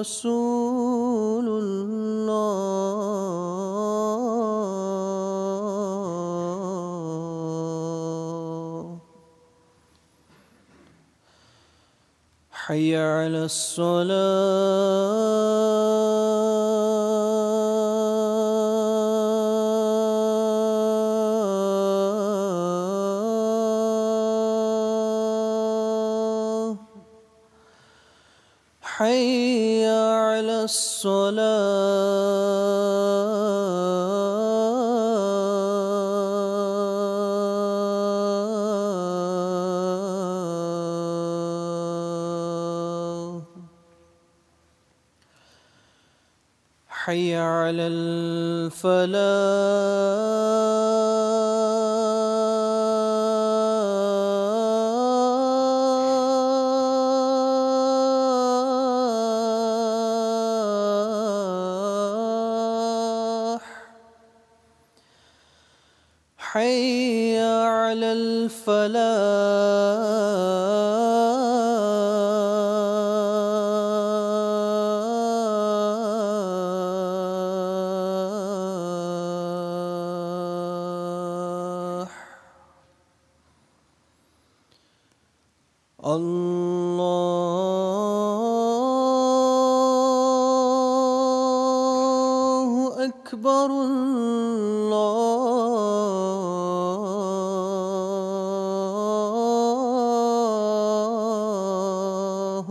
رسول الله. حي على الصلاة.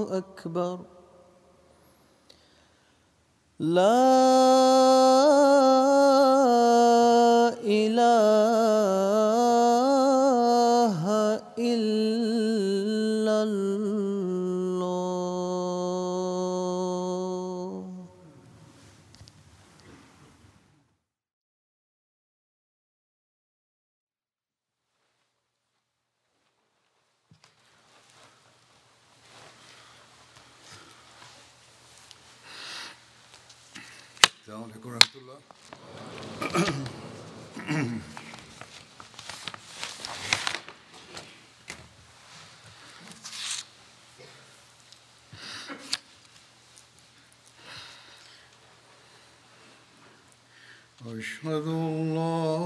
أكبر. لا أشهد أن لا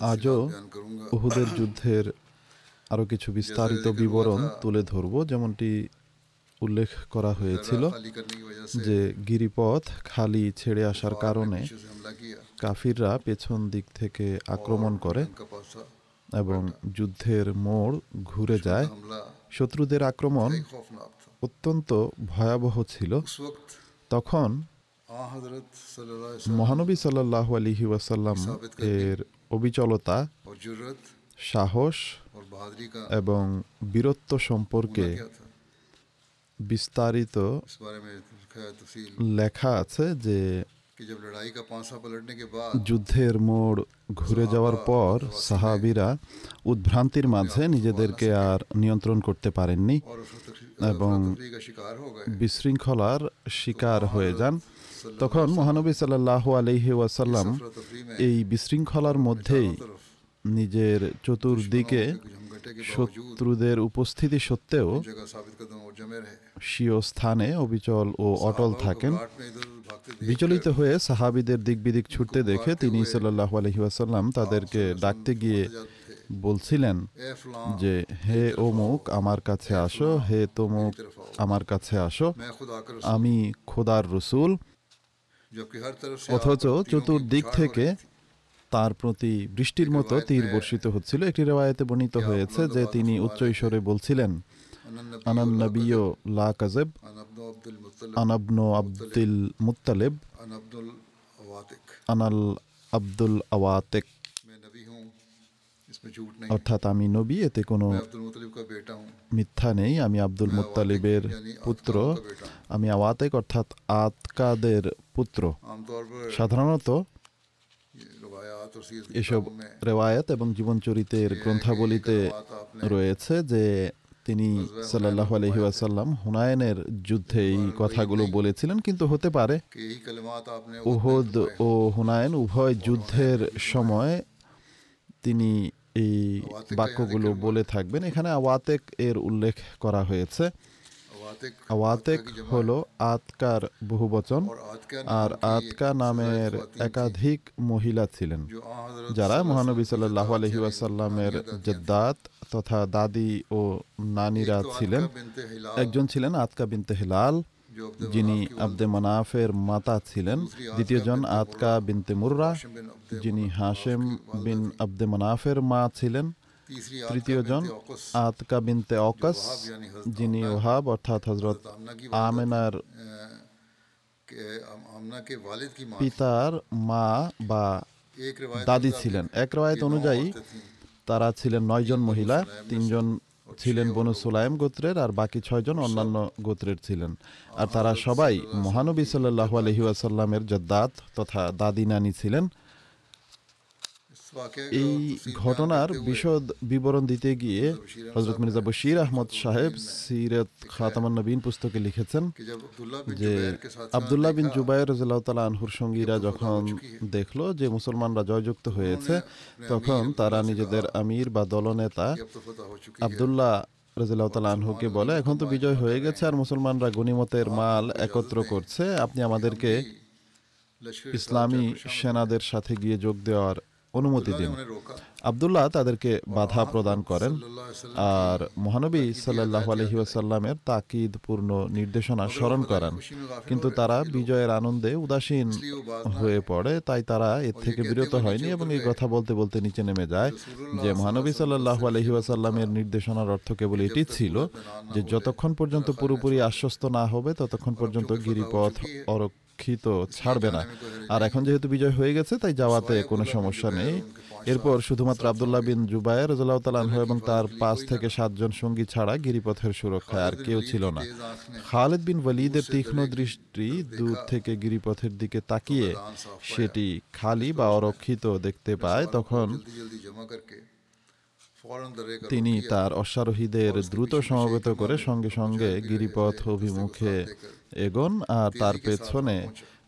আজও উহুদের যুদ্ধের আরও কিছু বিস্তারিত বিবরণ তুলে ধরব যেমনটি উল্লেখ করা হয়েছিল যে গিরিপথ খালি ছেড়ে আসার কারণে কাফিররা পেছন দিক থেকে আক্রমণ করে এবং যুদ্ধের মোড় ঘুরে যায়। শত্রুদের আক্রমণ অত্যন্ত ভয়াবহ ছিল। তখন মহানবী সাল্লাহ আলহি ওয়াসাল্লাম এর অবিচলতা সাহস এবং বীরত্ব সম্পর্কে বিস্তারিত লেখা আছে যে যুদ্ধের মোড় ঘুরে যাওয়ার পর সাহাবিরা উদ্ভ্রান্তির মাঝে নিজেদেরকে আর নিয়ন্ত্রণ করতে পারেননি এবং বিশৃঙ্খলার শিকার হয়ে যান। তখন মহানবী সাল্লাহ আলহি ওয়াসাল্লাম এই বিশৃঙ্খলার মধ্যেই নিজের চতুর্দিকে শত্রুদের উপস্থিতি সত্ত্বেও স্বীয় স্থানে অবিচল ও অটল থাকেন। বিচলিত হয়ে সাহাবিদের দিক বিদিক ছুটতে দেখে তিনি সাল্লাহ আলহিহাসাল্লাম তাদেরকে ডাকতে গিয়ে বলছিলেন যে হে অমুক আমার কাছে আসো হে তমুক আমার কাছে আসো আমি খোদার রসুল অথচ চতুর্দিক থেকে তার প্রতি বৃষ্টির মতো তীর বর্ষিত হচ্ছিল। একটি রেওয়ায়তে বর্ণিত হয়েছে যে তিনি উচ্চ ঈশ্বরে বলছিলেন আনান নবীয় আব্দুল মুতালেব আনাল আব্দুল আওয়াতেক। অর্থাৎ আমি নবী এতে কোনো মিথ্যা নেই আমি আব্দুল মুতালিবের পুত্র আমি আওয়াতেক অর্থাৎ আতকাদের পুত্র সাধারণত এসব রেওয়ায়ত এবং জীবনচরিতের গ্রন্থাবলিতে রয়েছে যে তিনি সাল্লাহ আলহি আসাল্লাম হুনায়নের যুদ্ধে এই কথাগুলো বলেছিলেন কিন্তু হতে পারে। উহদ ও হুনায়ন উভয় যুদ্ধের সময় তিনি এই বাক্যগুলো বলে থাকবেন। এখানে আওয়াতেক এর উল্লেখ করা হয়েছে। আওয়াতেক হলো আতকার বহুবচন আর আতকা নামের একাধিক মহিলা ছিলেন। যারা মহানবী সাল্লাহ আলহি আসাল্লামের যে তথা দাদি ও নানিরা ছিলেন। একজন ছিলেন আতকা বিনতে হেলাল। যিনি আব্দে মানাফের মাতা ছিলেন দ্বিতীয়জন আতকা বিনতে মুররা, যিনি হাশেম বিন আব্দে মানাফের মা ছিলেন তৃতীয়জন আতকা বিনতে অকাস, যিনি ওহাব, অর্থাৎ হজরত আমেনার পিতার মা বা দাদি ছিলেন। এক রায়ত অনুযায়ী তারা ছিলেন নয়জন মহিলা, তিনজন ছিলেন বনু সুলাইম গোত্রের আর বাকি ছয়জন অন্যান্য গোত্রের ছিলেন। আর তারা সবাই মহানবী সাল্লাহ আলহিউসাল্লামের যে দাঁত তথা দাদি নানি ছিলেন। এই ঘটনার বিশদ বিবরণ দিতে গিয়ে হজরত মির্জা বশির আহমদ সাহেব সিরত খাতামান নবীন পুস্তকে লিখেছেন যে আবদুল্লাহ বিন জুবাইর রাজিল্লাহতালা আনহুর সঙ্গীরা যখন দেখল যে মুসলমানরা জয়যুক্ত হয়েছে তখন তারা নিজেদের আমির বা দলনেতা আবদুল্লাহ রাজিয়াল্লাহু তাল আনহুকে বলে এখন তো বিজয় হয়ে গেছে আর মুসলমানরা গনিমতের মাল একত্র করছে। আপনি আমাদেরকে ইসলামী সেনাদের সাথে গিয়ে যোগ দেওয়ার অনুমতি দিন। আবদুল্লাহ তাদেরকে বাধা প্রদান করেন। আর মহানবী সাল্লাহ আলহিউসাল্লামের তাকিদ তাকিদপূর্ণ নির্দেশনা স্মরণ করেন। কিন্তু তারা বিজয়ের আনন্দে উদাসীন হয়ে পড়ে। তাই তারা এর থেকে বিরত হয়নি এবং এই কথা বলতে বলতে নিচে নেমে যায়। যে মহানবী সাল্লাহ আলহিউসাল্লামের নির্দেশনার অর্থ কেবল এটি ছিল যে যতক্ষণ পর্যন্ত পুরোপুরি আশ্বস্ত না হবে ততক্ষণ পর্যন্ত গিরিপথ অরক্ষ রক্ষিত ছাড়বে না। আর এখন যেহেতু বিজয় হয়ে গেছে, তাই যাওয়াতে কোনো সমস্যা নেই। এরপর শুধুমাত্র আবদুল্লাহ বিন জুবায়ের রাহ এবং তার পাঁচ থেকে সাতজন সঙ্গী ছাড়া গিরিপথের সুরক্ষায় আর কেউ ছিল না। খালেদ বিন ওয়ালিদের তীক্ষ্ণ দৃষ্টি দূর থেকে গিরিপথের দিকে তাকিয়ে সেটি খালি বা অরক্ষিত দেখতে পায়, তখন তিনি তার অশ্বারোহীদের দ্রুত সমবেত করে সঙ্গে সঙ্গে গিরিপথ অভিমুখে এগোন আর তার পেছনে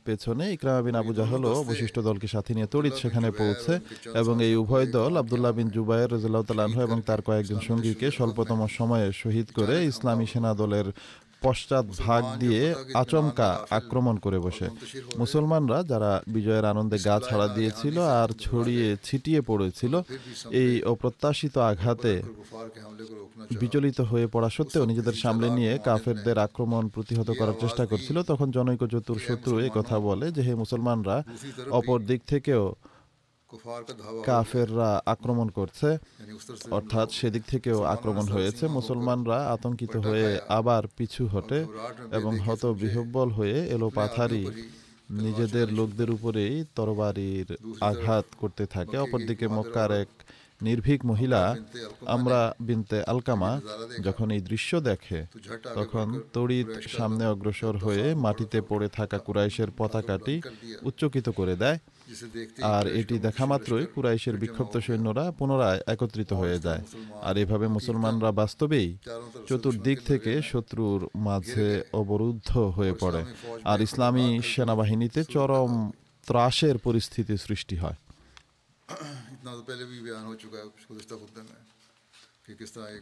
পেছনে ইকরামা বিন আবু জাহল অবশিষ্ট দলকে সাথে নিয়ে তড়িৎ সেখানে পৌঁছে এবং এই উভয় দল আবদুল্লাহ বিন জুবায়ের রাদিয়াল্লাহু তাআলা আনহু এবং তার কয়েকজন সঙ্গীকে স্বল্পতম সময়ে শহীদ করে ইসলামী সেনা দলের পশ্চাৎ ভাগ দিয়ে আচমকা আক্রমণ করে বসে। মুসলমানরা যারা বিজয়ের আনন্দে গা ছাড়া দিয়েছিল আর ছড়িয়ে ছিটিয়ে পড়েছিল, এই অপ্রত্যাশিত আঘাতে বিচলিত হয়ে পড়া সত্ত্বেও নিজেদের সামলে নিয়ে কাফেরদের আক্রমণ প্রতিহত করার চেষ্টা করছিল। তখন জনৈক চতুর শত্রু কথা বলে যে, হে মুসলমানরা, অপর দিক থেকেও কাফেররা আক্রমণ করছে অর্থাৎ সেদিক থেকেও আক্রমণ হয়েছে। মুসলমানরা আতঙ্কিত হয়ে আবার পিছু হটে এবং হত বিহব্বল হয়ে এলো পাথারি নিজেদের লোকদের উপরেই তরবারির আঘাত করতে থাকে। অপরদিকে মক্কার এক নির্ভীক মহিলা আমরা বিনতে আলকামা যখন এই দৃশ্য দেখে তখন তড়িৎ সামনে অগ্রসর হয়ে মাটিতে পড়ে থাকা কুরাইশের পতাকাটি উচ্চকিত করে দেয়। আর এটি দেখা মাত্রই কুরাইশের বিক্ষুব্ধ সৈন্যরা পুনরায় একত্রিত হয়ে যায় আর এভাবে মুসলমানরা বাস্তবেই चारों तरफ চতুর্দিক থেকে শত্রুর মাঝে অবরুদ্ধ হয়ে পড়ে আর ইসলামী সেনাবাহিনীতে চরম ত্রাসের পরিস্থিতি সৃষ্টি হয় इतना तो पहले भी बयान हो चुका है गुजशत खुतबे में कि किस तरह एक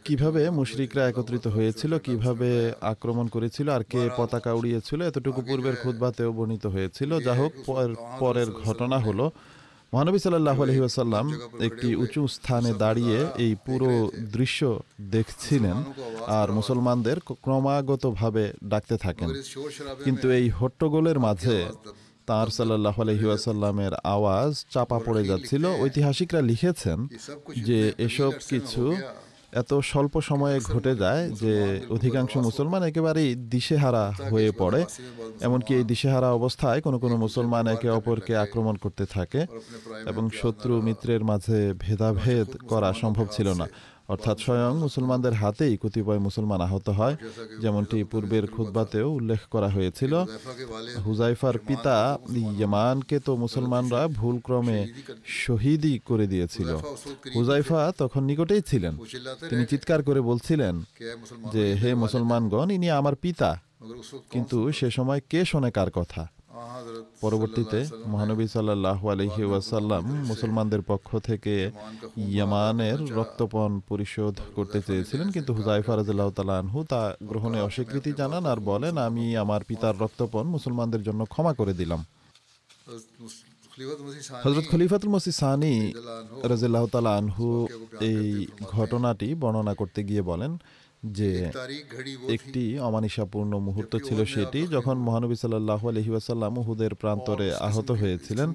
কীভাবে মুশরিকরা একত্রিত হয়েছিল, কীভাবে আক্রমণ করেছিল, আর কে পতাকা উড়িয়েছিল, এতটুকু পূর্বের খুদ্বাতেও বর্ণিত হয়েছিল। যা হোক পরের ঘটনা হলো, মহানবী সাল্লাহ আলহি একটি উঁচু স্থানে দাঁড়িয়ে এই পুরো দৃশ্য দেখছিলেন, আর মুসলমানদের ক্রমাগতভাবে ডাকতে থাকেন। কিন্তু এই হট্টগোলের মাঝে তাঁর সাল্লাহ আলহিউসাল্লামের আওয়াজ চাপা পড়ে যাচ্ছিল। ঐতিহাসিকরা লিখেছেন যে এসব কিছু এত স্বল্প সময়ে ঘটে যায় যে অধিকাংশ মুসলমান একেবারেই দিশেহারা হয়ে পড়ে। এমনকি এই দিশেহারা অবস্থায় কোনো কোনো মুসলমান একে অপরকে আক্রমণ করতে থাকে এবং শত্রু মিত্রের মাঝে ভেদাভেদ করা সম্ভব ছিল না। অর্থাৎ স্বয়ং মুসলমানদের হাতেই কতিপয় মুসলমান আহত হয়, যেমনটি পূর্বের খুদ্বাতেও উল্লেখ করা হয়েছিল। হুজাইফার পিতা ইয়ামানকে তো মুসলমানরা ভুলক্রমে শহীদই করে দিয়েছিল। হুজাইফা তখন নিকটেই ছিলেন। তিনি চিৎকার করে বলছিলেন যে, হে মুসলমানগণ, ইনি আমার পিতা। কিন্তু সে সময় কে শোনে কার কথা? পরবর্তীতে মহানবী সাল্লাহ আলহি ওয়াসাল্লাম মুসলমানদের পক্ষ থেকে ইয়ামানের রক্তপণ পরিশোধ করতে চেয়েছিলেন কিন্তু হুজাইফা রাজিল্লাহ তালা আনহু তা গ্রহণে অস্বীকৃতি জানান আর বলেন আমি আমার পিতার রক্তপণ মুসলমানদের জন্য ক্ষমা করে দিলাম। হজরত খলিফাতুল মসি সানি রাজিল্লাহ তালা আনহু এই ঘটনাটি বর্ণনা করতে গিয়ে বলেন যে একটি অমানিসাপূর্ণ মুহূর্ত ছিল সেটি যখন মহানবী সাল্লাহ আলহি আসাল্লাম হুদের প্রান্তরে আহত হয়েছিলেন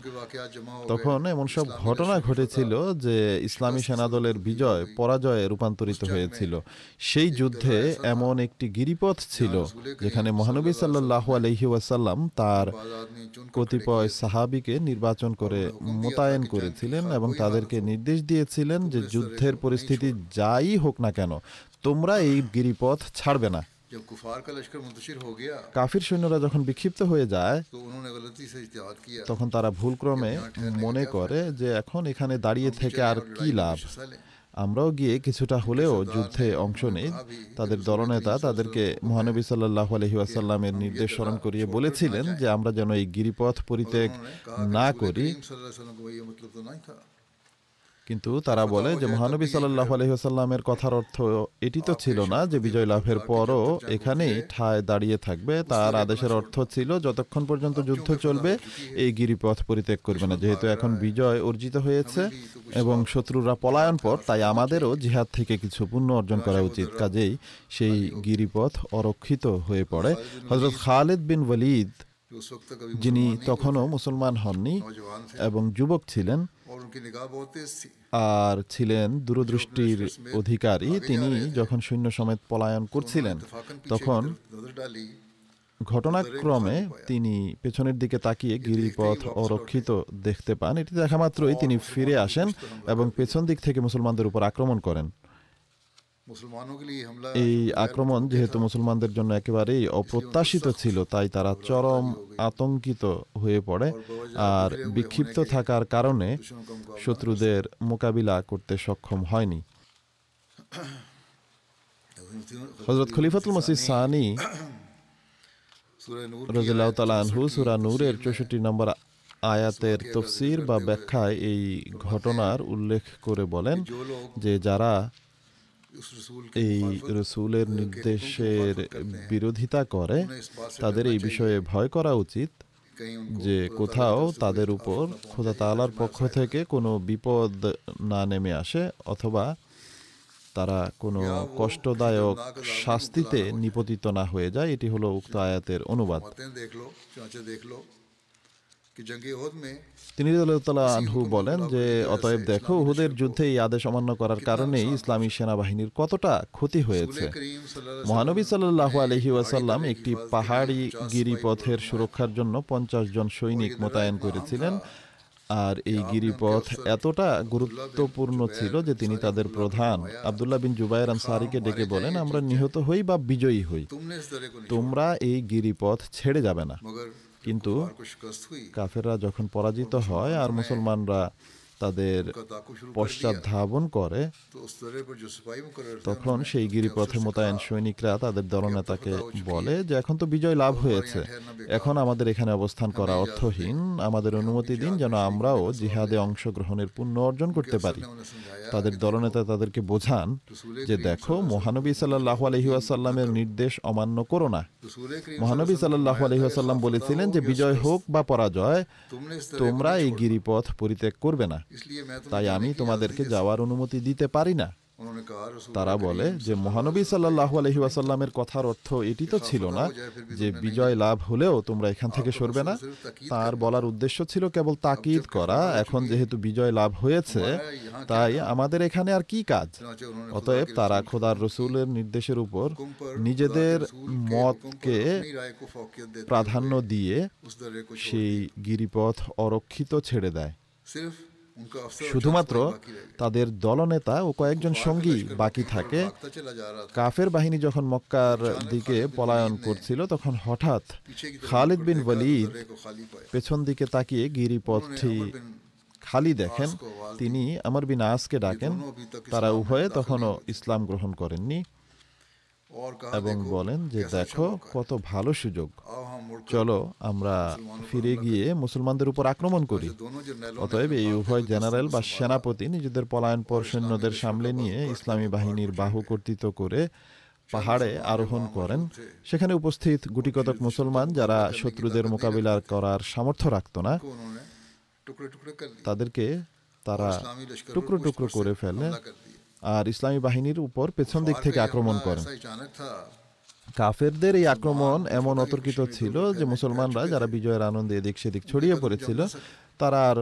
তখন এমন সব ঘটনা ঘটেছিল যে ইসলামী সেনাদলের বিজয় পরাজয়ে রূপান্তরিত হয়েছিল। সেই যুদ্ধে এমন একটি গিরিপথ ছিল যেখানে মহানবী সাল্লাহ আলহি আসাল্লাম তার কতিপয় সাহাবিকে নির্বাচন করে মোতায়েন করেছিলেন এবং তাদেরকে নির্দেশ দিয়েছিলেন যে যুদ্ধের পরিস্থিতি যাই হোক না কেন তোমরা এই গিরিপথ ছাড়বে না। কাফির সৈন্যরা যখন বিক্ষিপ্ত হয়ে যায় তখন তারা ভুলক্রমে মনে করে যে এখন এখানে দাঁড়িয়ে থেকে আর কি লাভ? আমরাও গিয়ে কিছুটা হলেও যুদ্ধে অংশ নেই। তাদের দলনেতা তাদেরকে মহানবী সাল্লাহ আলহি আসাল্লামের নির্দেশ স্মরণ করিয়ে বলেছিলেন যে আমরা যেন এই গিরিপথ পরিত্যাগ না করি। কিন্তু তারা বলে যে মহানবী সাল্লাহ আলহিহাসাল্লামের কথার অর্থ এটি তো ছিল না যে বিজয় লাভের পরও এখানেই ঠায় দাঁড়িয়ে থাকবে। তার আদেশের অর্থ ছিল, যতক্ষণ পর্যন্ত যুদ্ধ চলবে, এই গিরিপথ পরিত্যাগ করবে না। যেহেতু এখন বিজয় অর্জিত হয়েছে এবং শত্রুরা পলায়ন পর, তাই আমাদেরও জিহাদ থেকে কিছু পুণ্য অর্জন করা উচিত। কাজেই সেই গিরিপথ অরক্ষিত হয়ে পড়ে। হজরত খালেদ বিন ওয়ালিদ, যিনি তখনও মুসলমান হননি এবং যুবক ছিলেন আর ছিলেন দূরদৃষ্টির অধিকারী। তিনি যখন সৈন্য সমেত পলায়ন করছিলেন তখন ঘটনাক্রমে তিনি পেছনের দিকে তাকিয়ে গিরিপথ অরক্ষিত দেখতে পান। এটি দেখা মাত্রই তিনি ফিরে আসেন এবং পেছন দিক থেকে মুসলমানদের উপর আক্রমণ করেন। এই আক্রমণ যেহেতু মুসলমানদের জন্য একেবারেই অপ্রত্যাশিত ছিল তাই তারা চরম আতঙ্কিত হয়ে পড়ে। আর বিক্ষিপ্ত থাকার কারণে শত্রুদের মোকাবিলা করতে সক্ষম হয়নি। হজরত খলিফাতুল মসিদ সানি রাজিল্লাহ সুরা নূরের চৌষট্টি নম্বর আয়াতের তফসির বা ব্যাখ্যায় এই ঘটনার উল্লেখ করে বলেন যে যারা এই রসুলের নির্দেশের বিরোধিতা করে তাদের এই বিষয়ে ভয় করা উচিত যে কোথাও তাদের উপর খোদা তালার পক্ষ থেকে কোনো বিপদ না নেমে আসে অথবা তারা কোনো কষ্টদায়ক শাস্তিতে নিপতিত না হয়ে যায় এটি হলো উক্ত আয়াতের অনুবাদ। তিনি আনহু বলেন যে অতএব দেখো উহুদের যুদ্ধে এই আদেশ অমান্য করার কারণে ইসলামী সেনাবাহিনীর কতটা ক্ষতি হয়েছে। মহানবী সাল্লাহ আলহি ওয়াসাল্লাম একটি পাহাড়ি গিরিপথের সুরক্ষার জন্য পঞ্চাশ জন সৈনিক মোতায়েন করেছিলেন। আর এই গিরিপথ এতটা গুরুত্বপূর্ণ ছিল যে তিনি তাদের প্রধান আবদুল্লাহ বিন জুবাইর আনসারিকে ডেকে বলেন আমরা নিহত হই বা বিজয়ী হই। তোমরা এই গিরিপথ ছেড়ে যাবে না। কিন্তু কাফেররা যখন পরাজিত হয় আর মুসলমানরা তাদের পশ্চাৎ ধাবন করে, তখন সেই গিরিপথে মোতায়েন সৈনিকরা তাদের দলনেতাকে বলে যে, এখন তো বিজয় লাভ হয়েছে। এখন আমাদের এখানে অবস্থান করা অর্থহীন। আমাদের অনুমতি দিন যেন আমরাও জিহাদে অংশগ্রহণের পুণ্য অর্জন করতে পারি। তাদের দলনেতা তাদেরকে বোঝান যে, দেখো, মহানবী সাল্লাহ আলহিউসাল্লামের নির্দেশ অমান্য করো না। মহানবী সাল্লাহ আলহিউসাল্লাম বলেছিলেন যে, বিজয় হোক বা পরাজয়, তোমরা এই গিরিপথ পরিত্যাগ করবে না। তাই আমি তোমাদেরকে যাওয়ার অনুমতি দিতে পারি না। তারা বলে যে মহানবী সাল্লাহ আলহিউসাল্লামের কথার অর্থ এটি তো ছিল না যে বিজয় লাভ হলেও তোমরা এখান থেকে সরবে না। তার বলার উদ্দেশ্য ছিল কেবল তাকিদ করা। এখন যেহেতু বিজয় লাভ হয়েছে তাই আমাদের এখানে আর কি কাজ? অতএব তারা খোদার রসুলের নির্দেশের উপর নিজেদের মতকে প্রাধান্য দিয়ে সেই গিরিপথ অরক্ষিত ছেড়ে দেয়। শুধুমাত্র তাদের দলনেতা ও কয়েকজন সঙ্গী বাকি থাকে। কাফের বাহিনী যখন মক্কার দিকে পলায়ন করছিল, তখন হঠাৎ খালিদ বিন বলিদ পেছন দিকে তাকিয়ে গিরিপথটি খালি দেখেন। তিনি আমার বিন আসকে ডাকেন, তারা উভয়ে তখনও ইসলাম গ্রহণ করেননি এবং বলেন যে, দেখো কত ভালো সুযোগ। চলো, আমরা ফিরে গিয়ে মুসলমানদের উপর আক্রমণ করি। অতএব এই উভয় জেনারেল বা সেনাপতি নিজেদের পলায়নপর সৈন্যদের সামলে নিয়ে ইসলামী বাহিনীর বাহু কর্তৃত্ব করে পাহাড়ে আরোহণ করেন। সেখানে উপস্থিত গুটিকতক মুসলমান যারা শত্রুদের মোকাবিলা করার সামর্থ্য রাখত না, তাদেরকে তারা টুকরো টুকরো করে ফেলে আর ইসলামী বাহিনীর উপর পেছন দিক থেকে আক্রমণ করেন। কাফেরদের এই আক্রমণ এমন অতর্কিত ছিল যে মুসলমানরা যারা বিজয়ের আনন্দে এদিক সেদিক ছড়িয়ে পড়েছিল, তারা আর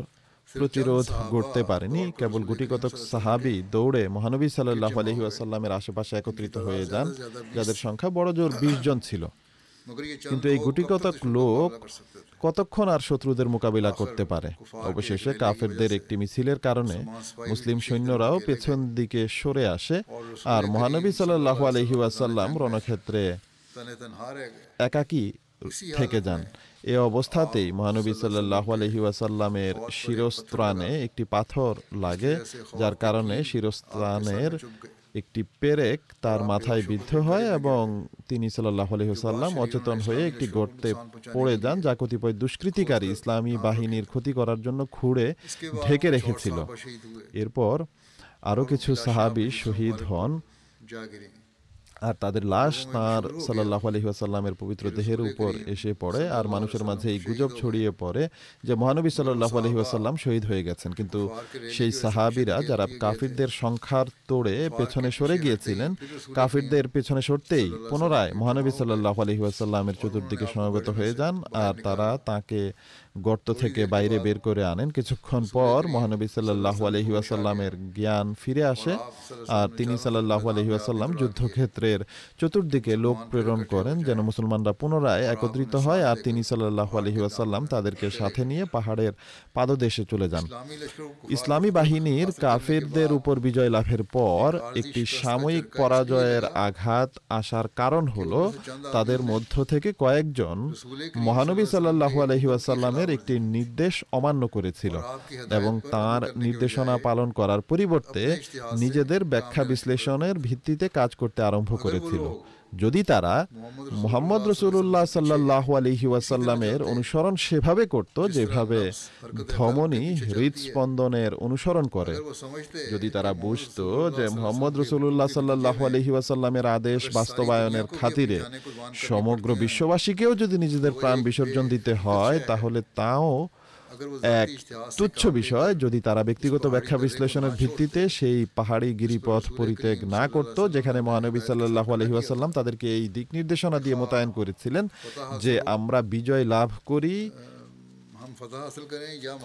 প্রতিরোধ গড়তে পারেনি। কেবল গুটিকতক সাহাবি দৌড়ে মহানবী সাল্লাহ আলহি আসাল্লামের আশেপাশে একত্রিত হয়ে যান, যাদের সংখ্যা বড় জোর বিশ জন ছিল। কিন্তু এই গুটিকতক লোক কতক্ষণ আর শত্রুদের মোকাবিলা করতে পারে? অবশেষে কাফেরদের একটি মিছিলের কারণে মুসলিম সৈন্যরাও পেছন দিকে সরে আসে আর মহানবী সাল্লাহ আলহি ওয়াসাল্লাম রণক্ষেত্রে একাকী থেকে যান। এ অবস্থাতেই মহানবী সাল্লাহ আলহি ওয়াসাল্লামের শিরস্ত্রাণে একটি পাথর লাগে যার কারণে শিরস্ত্রাণের একটি পেরেক তার মাথায় বিদ্ধ হয় এবং তিনি সাল্লাহ আলহিহসাল্লাম অচেতন হয়ে একটি গর্তে পড়ে যান যা কতিপয় দুষ্কৃতিকারী ইসলামী বাহিনীর ক্ষতি করার জন্য খুঁড়ে ঢেকে রেখেছিল। এরপর আরও কিছু সাহাবি শহীদ হন। আর তাদের লাশ তাঁর সাল্লাহ আলহিহাসাল্লামের পবিত্র দেহের উপর এসে পড়ে আর মানুষের মাঝে এই গুজব ছড়িয়ে পড়ে যে মহানবী সাল্লাহ আলহিহাসাল্লাম শহীদ হয়ে গেছেন। কিন্তু সেই সাহাবিরা যারা কাফিরদের সংখ্যার তোড়ে পেছনে সরে গিয়েছিলেন কাফিরদের পেছনে সরতেই পুনরায় মহানবী সাল্লাহ আলহিহাসাল্লামের চতুর্দিকে সমাগত হয়ে যান আর তারা তাকে গর্ত থেকে বাইরে বের করে আনেন। কিছুক্ষণ পর মহানবী সাল্লাহ আলহিহাসাল্লামের জ্ঞান ফিরে আসে আর তিনি সাল্লাহ আলহিহাসাল্লাম শহরের চতুর্দিকে লোক প্রেরণ করেন যেন মুসলমানরা পুনরায় একত্রিত হয় আর তিনি সাল্লাহ আলহিউসাল্লাম তাদেরকে সাথে নিয়ে পাহাড়ের পাদদেশে চলে যান। ইসলামী বাহিনীর কাফেরদের উপর বিজয় লাভের পর একটি সাময়িক পরাজয়ের আঘাত আসার কারণ হলো তাদের মধ্য থেকে কয়েকজন মহানবী সাল্লাহ আলহিউসাল্লামের একটি নির্দেশ অমান্য করেছিল এবং তার নির্দেশনা পালন করার পরিবর্তে নিজেদের ব্যাখ্যা বিশ্লেষণের ভিত্তিতে কাজ করতে আরম্ভ করেছিল। যদি তারা মোহাম্মদ রসুল্লাহ সাল্লাহ আলহি ওয়াসাল্লামের অনুসরণ সেভাবে করত যেভাবে ধমনী হৃদস্পন্দনের অনুসরণ করে। যদি তারা বুঝত যে মোহাম্মদ রসুল্লাহ সাল্লাহ আলহি ওয়াসাল্লামের আদেশ বাস্তবায়নের খাতিরে সমগ্র বিশ্ববাসীকেও যদি নিজেদের প্রাণ বিসর্জন দিতে হয় তাহলে তাও এক তুচ্ছ বিষয় যদি তারা ব্যক্তিগত ব্যাখ্যা বিশ্লেষণের ভিত্তিতে সেই পাহাড়ি গিরিপথ পরিত্যাগ না করত যেখানে মহানবী সাল্লাহ আলহিহাসাল্লাম তাদেরকে এই দিক নির্দেশনা দিয়ে মোতায়েন করেছিলেন যে আমরা বিজয় লাভ করি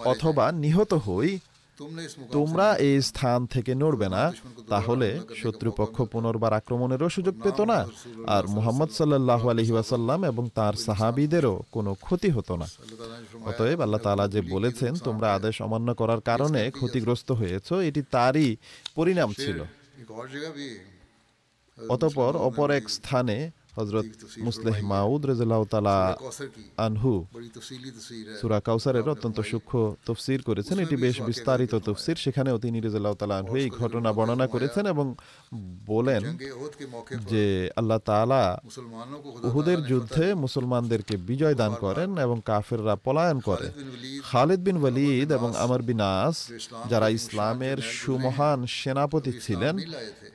অথবা নিহত হই। তোমরা এই স্থান থেকে নড়বে না। তাহলে শত্রুপক্ষ পুনর্বার আক্রমণেরও সুযোগ পেত না। আর মোহাম্মদ সাল্লাহ আলহিবাসাল্লাম এবং তার সাহাবিদেরও কোনো ক্ষতি হতো না। অতএব আল্লাহ তালা যে বলেছেন তোমরা আদেশ অমান্য করার কারণে ক্ষতিগ্রস্ত হয়েছ। এটি তারই পরিণাম ছিল। অতপর অপর এক স্থানে হজরত মুসলেহ মাউদ রেজাল্লাহতালা আনহু। সুরা কাউসারের অত্যন্ত সূক্ষ্ম তফসির করেছেন। এটি বেশ বিস্তারিত তফসির। সেখানে তিনি রেজাল্লাহ তালা আনহু এই ঘটনা বর্ণনা করেছেন এবং বলেন যে আল্লাহ তালা উহুদের যুদ্ধে মুসলমানদেরকে বিজয় দান করেন এবং কাফেররা পলায়ন করে। খালিদ বিন ওয়ালিদ এবং আমার বিনাস যারা ইসলামের সুমহান সেনাপতি ছিলেন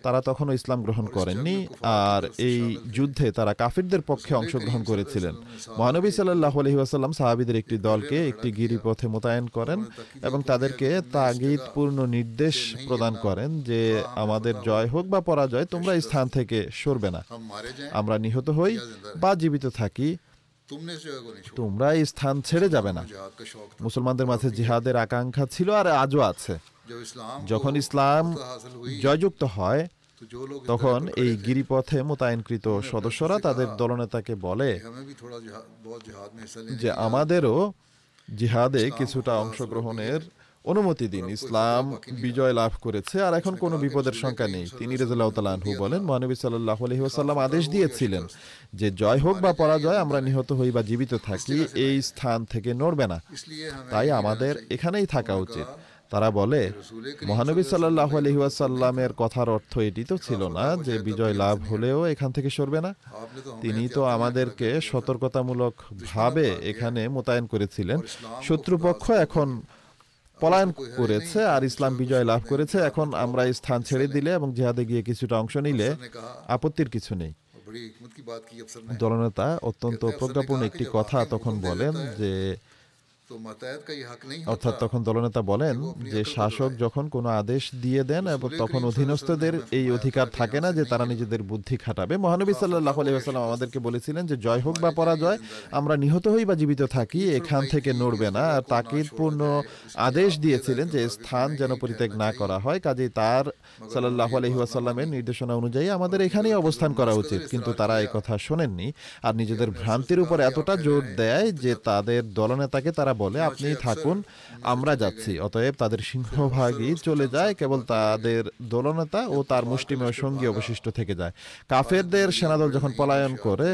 তারা তখনও ইসলাম গ্রহণ করেননি আর এই যুদ্ধে তারা কাফিরদের পক্ষে অংশগ্রহণ করেছিলেন। মহানবী সাল্লাহ আলহিহাসাল্লাম সাহাবিদের একটি দলকে একটি গিরিপথে মোতায়েন করেন এবং তাদেরকে তাগিদপূর্ণ নির্দেশ প্রদান করেন যে, আমাদের জয় হোক বা পরাজয়, তোমরা স্থান থেকে সরবে না। আমরা নিহত হই বা জীবিত থাকি। তোমরা এই স্থান ছেড়ে যাবে না। মুসলমানদের মাঝে জিহাদের আকাঙ্ক্ষা ছিল আর আজও আছে। যখন ইসলাম জয়যুক্ত হয় তখন এই গিরিপথে মোতায়েনকৃত সদস্যরা তাদের দলনেতাকে বলে যে আমাদেরও জিহাদে কিছুটা অংশগ্রহণের অনুমতি দিন। ইসলাম বিজয় লাভ করেছে আর এখন কোনো বিপদের সংখ্যা নেই। তিনি রাজু বলেন মহানবী সাল্লাহ আলহিহাসাল্লাম আদেশ দিয়েছিলেন যে জয় হোক বা পরাজয় আমরা নিহত হই বা জীবিত থাকি এই স্থান থেকে নড়বে না। তাই আমাদের এখানেই থাকা উচিত। তারা বলে, মহানবী সাল্লাহ আলহিউসাল্লামের কথার অর্থ এটি তো ছিল না যে বিজয় লাভ হলেও এখান থেকে সরবে না। তিনি তো আমাদেরকে সতর্কতামূলক ভাবে এখানে মোতায়েন করেছিলেন। শত্রুপক্ষ এখন পলায়ন করেছে আর ইসলাম বিজয় লাভ করেছে। এখন আমরা স্থান ছেড়ে দিলে এবং জেহাদে গিয়ে কিছুটা অংশ নিলে আপত্তির কিছু নেই। দলনেতা অত্যন্ত প্রজ্ঞাপন একটি কথা তখন বলেন যে অর্থাৎ তখন দলনেতা বলেন যে শাসক যখন কোনো আদেশ দিয়ে দেন এবং তখন অধীনস্থদের এই অধিকার থাকে না যে তারা নিজেদের বুদ্ধি খাটাবে। মহানবী সাল্লাহ আলাইসাল্লাম আমাদেরকে বলেছিলেন যে জয় হোক বা পরাজয় আমরা নিহত হই বা জীবিত থাকি এখান থেকে নড়বে না। আর তাকিদপূর্ণ আদেশ দিয়েছিলেন যে স্থান যেন পরিত্যাগ না করা হয়। কাজেই তার সাল্লাহ আলহি আসাল্লামের নির্দেশনা অনুযায়ী আমাদের এখানেই অবস্থান করা উচিত। কিন্তু তারা এই কথা শোনেননি আর নিজেদের ভ্রান্তির উপর এতটা জোর দেয় যে তাদের দলনেতাকে তারা বলে আপনি থাকুন আমরা যাচ্ছি। অতএব তাদের সিংহভাগই চলে যায় কেবল তাদের দলনেতা ও তার মুষ্টিমেয় সঙ্গী অবশিষ্ট থেকে যায়। কাফেরদের সেনাদল যখন পলায়ন করে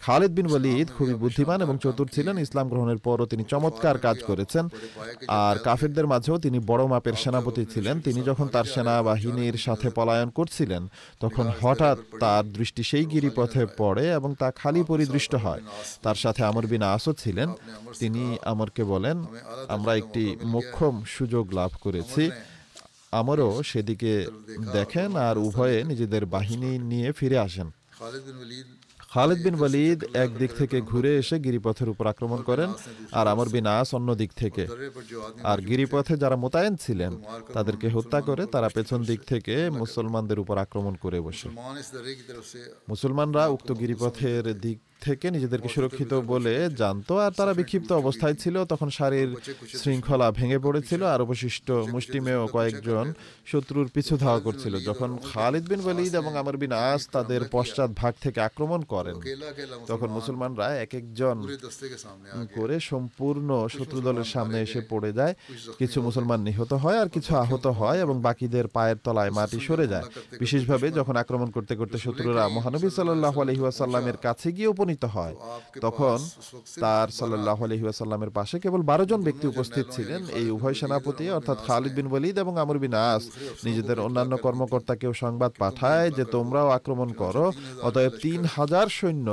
খালিদ বিন ওয়ালিদ খুবই বুদ্ধিমান এবং চতুর ছিলেন। ইসলাম গ্রহণের পরও তিনি চমৎকার কাজ করেছেন। আর কাফিরদের মাঝেও তিনি বড় মাপের সেনাপতি ছিলেন। তিনি যখন তার সেনাবাহিনীর সাথে পলায়ন করছিলেন, তখন হঠাৎ তার দৃষ্টি সেই গিরিপথে পড়ে এবং তা খালি পরিদৃষ্ট হয়। তার সাথে আমর বিন আসও ছিলেন। তিনি আমরকে বলেন, আমরা একটি মোক্ষম সুযোগ লাভ করেছি। আমরও সেদিকে দেখেন আর উভয়ে নিজেদের বাহিনী নিয়ে ফিরে আসেন। খালিদ বিন ওয়ালিদ এক দিক থেকে ঘুরে এসে গিরিপথের উপর আক্রমণ করেন আর আমর বিন আস অন্য দিক থেকে। আর গিরিপথে যারা মোতায়েন ছিলেন, তাদেরকে হত্যা করে তারা পেছন দিক থেকে মুসলমানদের উপর আক্রমণ করে বসে। মুসলমানরা উক্ত গিরিপথের দিক থেকে নিজেদেরকে সুরক্ষিত বলে জানতো। আর তারা বিক্ষিপ্ত অবস্থায় ছিল তখন শাড়ির শৃঙ্খলা ভেঙে পড়েছিল আর অবশিষ্ট মুষ্টিমেয় কয়েকজন শত্রুর পিছু ধাওয়া করছিল। যখন খালিদ বিন ওয়ালিদ এবং আমর বিন আস তাদের পশ্চাৎ ভাগ থেকে আক্রমণ করেন। তখন মুসলমানরা এক একজন করে সম্পূর্ণ শত্রু দলের সামনে এসে পড়ে যায়। কিছু মুসলমান নিহত হয় আর কিছু আহত হয় এবং বাকিদের পায়ের তলায় মাটি সরে যায়। বিশেষভাবে যখন আক্রমণ করতে করতে শত্রুরা মহানবী সাল্লাহ আলহিহাসাল্লামের কাছে গিয়ে উপনীত হয়। তখন তার সাল্লাহ আলহিউসাল্লামের পাশে কেবল বারো জন ব্যক্তি উপস্থিত ছিলেন। এই উভয় সেনাপতি অর্থাৎ খালিদ বিন ওয়ালিদ এবং আমর বিন আস নিজেদের অন্যান্য কর্মকর্তাকেও সংবাদ পাঠায় যে তোমরাও আক্রমণ করো। অতএব তিন হাজার সৈন্য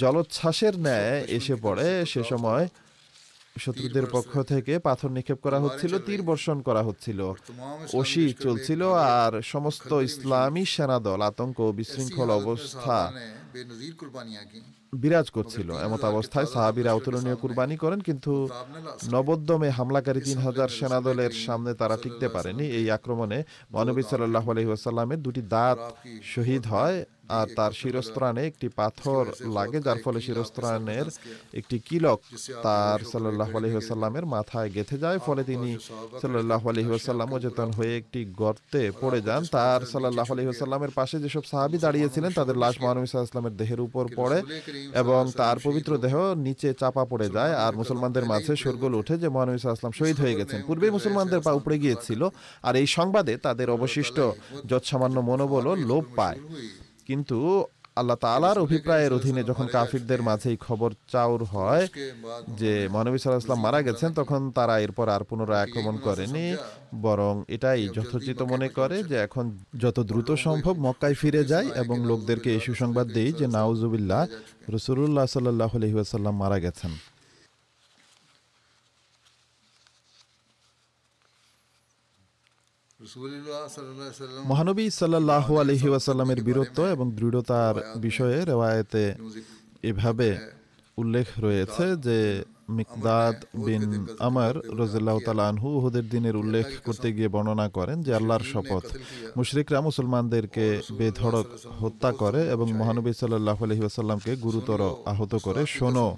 জলোচ্ছ্বাসের ন্যায় এসে পড়ে সে সময় শত্রুদের পক্ষ থেকে পাথর নিক্ষেপ করা হচ্ছিল তীর বর্ষণ করা হচ্ছিল। ওশি চলছিল আর সমস্ত ইসলামী সেনাদল আতঙ্ক বিশৃঙ্খল অবস্থা বিরাজ করছিল। এমত অবস্থায় সাহাবিরা অতুলনীয় কুরবানি করেন কিন্তু নবদ্যমে হামলাকারী তিন হাজার সেনাদলের সামনে তারা টিকতে পারেনি। এই আক্রমণে মহানবী সাল্লাহ আলহিহাস্লামের দুটি দাঁত শহীদ হয়। আর তার শিরস্ত্রাণে একটি পাথর লাগে, যার ফলে শিরস্ত্রাণের একটি কিলক তার সাল্লাহ আলহিহাসাল্লামের মাথায় গেথে যায়। ফলে তিনি সাল্লাহ আলহিহাসাল্লাম অচেতন হয়ে একটি গর্তে পড়ে যান। তার সাল্লাহ আলহিহাসাল্লামের পাশে যেসব সাহাবি দাঁড়িয়েছিলেন, তাদের লাশ মহানবী সাল্লামের দেহের উপর পড়ে এবং তার পবিত্র দেহ নিচে চাপা পড়ে যায়। আর মুসলমানদের মাঝে শোরগোল ওঠে যে মহানবী সাল্লাম শহীদ হয়ে গেছেন। পূর্বেই মুসলমানদের পা উপড়ে গিয়েছিল। আর এই সংবাদে তাদের অবশিষ্ট যৎসামান্য মনোবলও লোপ পায়। কিন্তু আল্লাহ তালার অভিপ্রায়ের অধীনে যখন কাফিরদের মাঝে এই খবর চাউর হয় যে মহানবী সাল্লাহ ইসলাম মারা গেছেন, তখন তারা এরপর আর পুনরায় আক্রমণ করেনি। বরং এটাই যথোচিত মনে করে যে এখন যত দ্রুত সম্ভব মক্কায় ফিরে যায় এবং লোকদেরকে এই সুসংবাদ দেই যে নাউজুবিল্লাহ রসুল্লাহ সাল্লাহ আলহিহাসাল্লাম মারা গেছেন। মহানবী সাল্লাহ আলহি ওয়াসাল্লামের বীরত্ব এবং দৃঢ়তার বিষয়ে রেওয়ায়তে এভাবে উল্লেখ রয়েছে যে মিকদাদ বিন আমর রজিল্লাহ তালা আনহু উহুদের দিনের উল্লেখ করতে গিয়ে বর্ণনা করেন যে আল্লাহর শপথ, মুশরিকরা মুসলমানদেরকে বেধড়ক হত্যা করে এবং মহানবী সাল্লাহ আলহি ওয়াসাল্লামকে গুরুতর আহত করে। শোনো,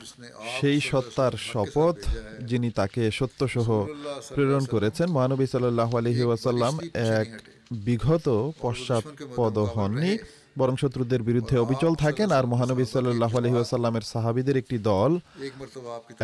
সেই সত্তার শপথ যিনি তাকে সত্যসহ প্রেরণ করেছেন, মহানবী সাল্লাহ আলহি ওয়াসাল্লাম এক বিগত পশ্চাৎপদ হননি। বরং শত্রুদের বিরুদ্ধে অবিচল থাকেন আর মহানবী সাল্লাহ আলহিউসাল্লামের সাহাবিদের একটি দল।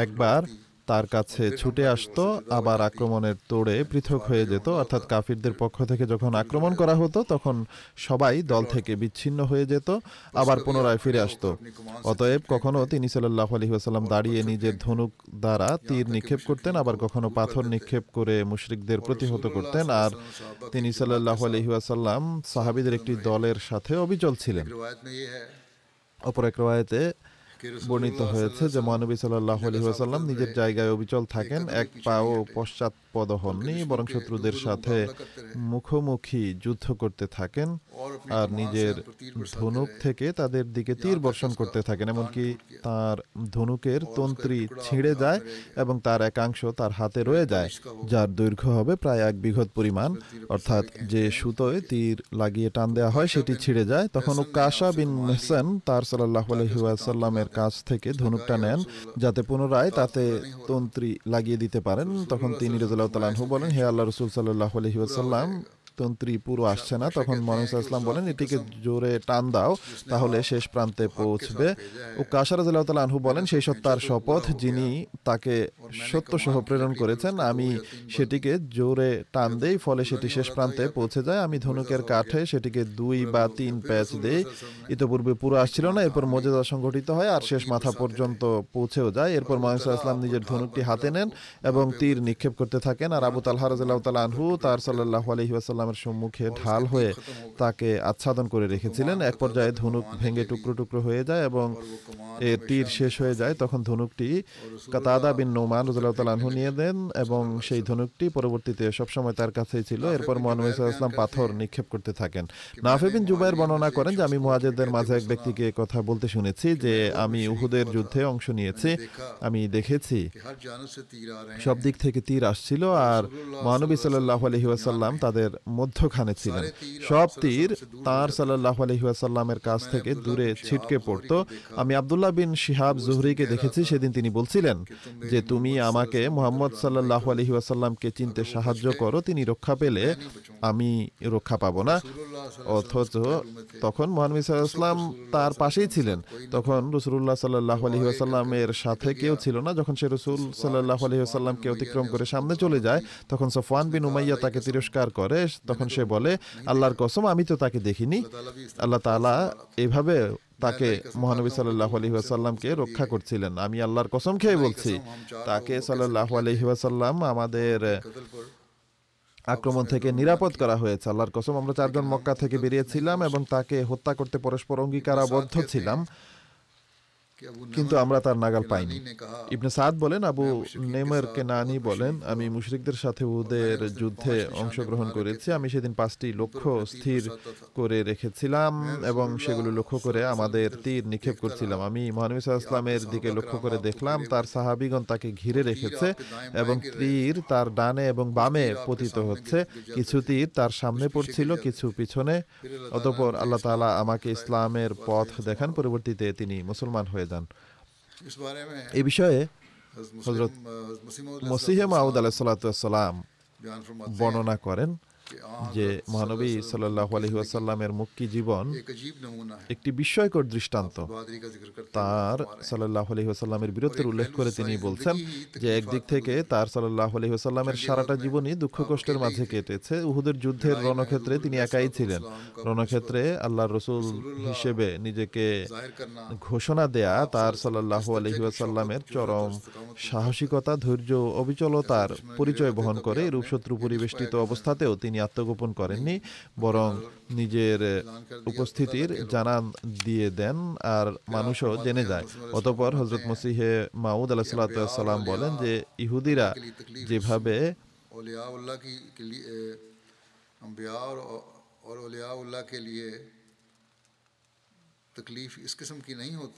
একবার তার কাছে ছুটে আসতো, আবার আক্রমণের তোড়ে পৃথক হয়ে যেত, অর্থাৎ কাফিরদের পক্ষ থেকে যখন আক্রমণ করা হতো, তখন সবাই দল থেকে বিচ্ছিন্ন হয়ে যেত, আবার পুনরায় ফিরে আসতো। অতএব কখনো তিনি সাল্লাহ আলী আসাল্লাম দাঁড়িয়ে নিজের ধনুক দ্বারা তীর নিক্ষেপ করতেন, আবার কখনো পাথর নিক্ষেপ করে মুশরিকদের প্রতিহত করতেন। আর তিনি সাল্লাহ আলহি আসাল্লাম সাহাবিদের একটি দলের সাথে অবিচল ছিলেন। অপর এক রায়তে বর্ণিত হয়েছে যে মহানবী সাল্লাহ আলহিহাসাল্লাম নিজের জায়গায় অবিচল থাকেন এক পাও পশ্চাৎপদ হননি বরং শত্রুদের সাথে মুখোমুখি যুদ্ধ করতে থাকেন। আর নিজের ধনুক থেকে তাদের দিকে তীর বর্ষণ করতে থাকেন, এমনকি তার ধনুকের তন্ত্রী ছিঁড়ে যায় এবং তার একাংশ তার হাতে রয়ে যায়, যার দৈর্ঘ্য হবে প্রায় এক বিঘত পরিমাণ। অর্থাৎ যে সুতোয় তীর লাগিয়ে টান দেওয়া হয়, সেটি ছিঁড়ে যায়। তখন কাশা বিন মেহসেন তার সাল্লাহ আলহিউসাল্লামের কাছ থেকে ধনুকটা নেন, যাতে পুনরায় তাতে তন্ত্রী লাগিয়ে দিতে পারেন। তখন তিনি রাজু বলেন, হে আল্লাহ রসুল সাল্লাহ আলহিউসাল্লাম তন্ত্রী পুরো আসছে না তখন মোহাম্মদ ইসলাম বলেন এটিকে জোরে টান দাও তাহলে শেষ প্রান্তে পৌঁছবে। ও কাসারাজ আনহু বলেন সেই সত্তার শপথ যিনি তাকে সত্য সহ প্রেরণ করেছেন আমি সেটিকে জোরে টান দেই ফলে সেটি শেষ প্রান্তে পৌঁছে যায়। আমি ধনুকের কাঠে সেটিকে দুই বা তিন প্যাচ দেই। ইতোপূর্বে পুরো আসছিল না এরপর মজেদা সংগঠিত হয় আর শেষ মাথা পর্যন্ত পৌঁছেও যায়। এরপর মোহাম্মদ ইসলাম নিজের ধনুকটি হাতে নেন এবং তীর নিক্ষেপ করতে থাকেন। আর আবু তালহা রাজিয়াল্লাহু তাআলা আনহু তার সাল্লাল্লাহু আলাইহি সাল্লামের সম্মুখে ঢাল হয়ে তাকে আচ্ছাদন করে রেখেছিলেন। এক পর্যায়ে ধনুক ভেঙে টুকরো টুকরো হয়ে যায় এবং এর তীর শেষ হয়ে যায়। তখন ধনুকটি কাতাদা বিন নোমান রজুল্লাহ নিয়ে দেন এবং সেই ধনুকটি পরবর্তীতে সবসময় তার কাছেই ছিল। এরপর মোহানবী ইসলাম পাথর নিক্ষেপ করতে থাকেন। নাফে বিন জুবাইর বর্ণনা করেন যে আমি মুহাজেদদের মাঝে এক ব্যক্তিকে কথা বলতে শুনেছি যে আমি উহুদের যুদ্ধে অংশ নিয়েছি। আমি দেখেছি সব দিক থেকে তীর আসছিল। আর মহানবী সাল্লাহ আলহিউসাল্লাম তাদের মধ্যখানে ছিলেন। সব তীর তার সাল্লাহ আলহি ওয়াসাল্লামের কাছ থেকে দূরে ছিটকে পড়তো। আমি আবদুল্লাহ বিন শিহাব জুহরিকে দেখেছি সেদিন তিনি বলছিলেন যে তুমি আমাকে মোহাম্মদ সাল্লাহ আলহি ওয়াসাল্লামকে চিনতে সাহায্য করো তিনি রক্ষা পেলে আমি রক্ষা পাবো না। অথচ তখন মহানবী সাল্লাম তার পাশেই ছিলেন। তখন রসুল্লাহ সাল্লাহ আলহি আসাল্লামের সাথে কেউ ছিল না। যখন সে রসুল সাল্লাহ আলহি আসাল্লামকে অতিক্রম করে সামনে চলে যায় তখন সফওয়ান বিন উমাইয়া তাকে তিরস্কার করে তখন সে বলে আল্লাহর কসম আমি তো তাকে দেখিনি। আল্লাহ তালা এভাবে তাকে মহানবী সাল্লাহ আলহিহাসাল্লামকে রক্ষা করছিলেন। আমি আল্লাহর কসম খেয়ে বলছি তাকে সাল্লাহ আলহিহাসাল্লাম আমাদের আক্রমণ থেকে নিরাপদ করা হয়েছে। আল্লাহর কসম আমরা চারজন মক্কা থেকে বেরিয়েছিলাম এবং তাকে হত্যা করতে পরস্পর অঙ্গীকারাবদ্ধ ছিলাম। কিন্তু আমরা তার নাগাল পাইনি। ইবনে সাদ বলেন আবু নেমার কেনানি বলেন আমি মুশরিকদের সাথে ওদের যুদ্ধে অংশগ্রহণ করেছি। আমি সেদিন পাঁচটি লক্ষ্য স্থির করে রেখেছিলাম এবং সেগুলো লক্ষ্য করে আমাদের তীর নিক্ষেপ করছিলাম। আমি মহানবী ইসলামের দিকে লক্ষ্য করে দেখলাম তার সাহাবিগণ তাকে ঘিরে রেখেছে এবং তীর তার ডানে এবং বামে পতিত হচ্ছে। কিছু তীর তার সামনে পড়ছিল কিছু পিছনে। অতপর আল্লাহ তালা আমাকে ইসলামের পথ দেখান। পরবর্তীতে তিনি মুসলমান হয়ে যান দেন এ বিষয়ে হজরত মসিহ মাহমুদ আলাহ সাল্লাম বর্ণনা করেন যে মহানবী সাল্লাহ আলহিউসাল্লামের মুক্তি জীবন একটি বিস্ময়কর দৃষ্টান্ত। তার সাল্লাহ আলহিহাসাল্লামের বীরত্বের উল্লেখ করে তিনি বলছেন যে একদিক থেকে তার সাল্লাহ আলহিহাসাল্লামের সারাটা জীবনই দুঃখ কষ্টের মাঝে কেটেছে। উহুদের যুদ্ধের রণক্ষেত্রে তিনি একাই ছিলেন। রণক্ষেত্রে আল্লাহ রসুল হিসেবে নিজেকে ঘোষণা দেয়া, তার সাল্লাহ আলহিহাসাল্লামের চরম সাহসিকতা, ধৈর্য অবিচলতার পরিচয় বহন করে। রূপশত্রু পরিবেষ্টিত অবস্থাতেও তিনি আত্মগোপন করেননি বরং নিজের উপস্থিতির জানান দিয়ে দেন আর মানুষও জেনে যায় অতপর হজরত মসিহে মাউদ আলাহ সাল্লাম বলেন যে ইহুদিরা যেভাবে औलिया उल्लाह की के लिए अम्बिया और और औलिया उल्लाह के लिए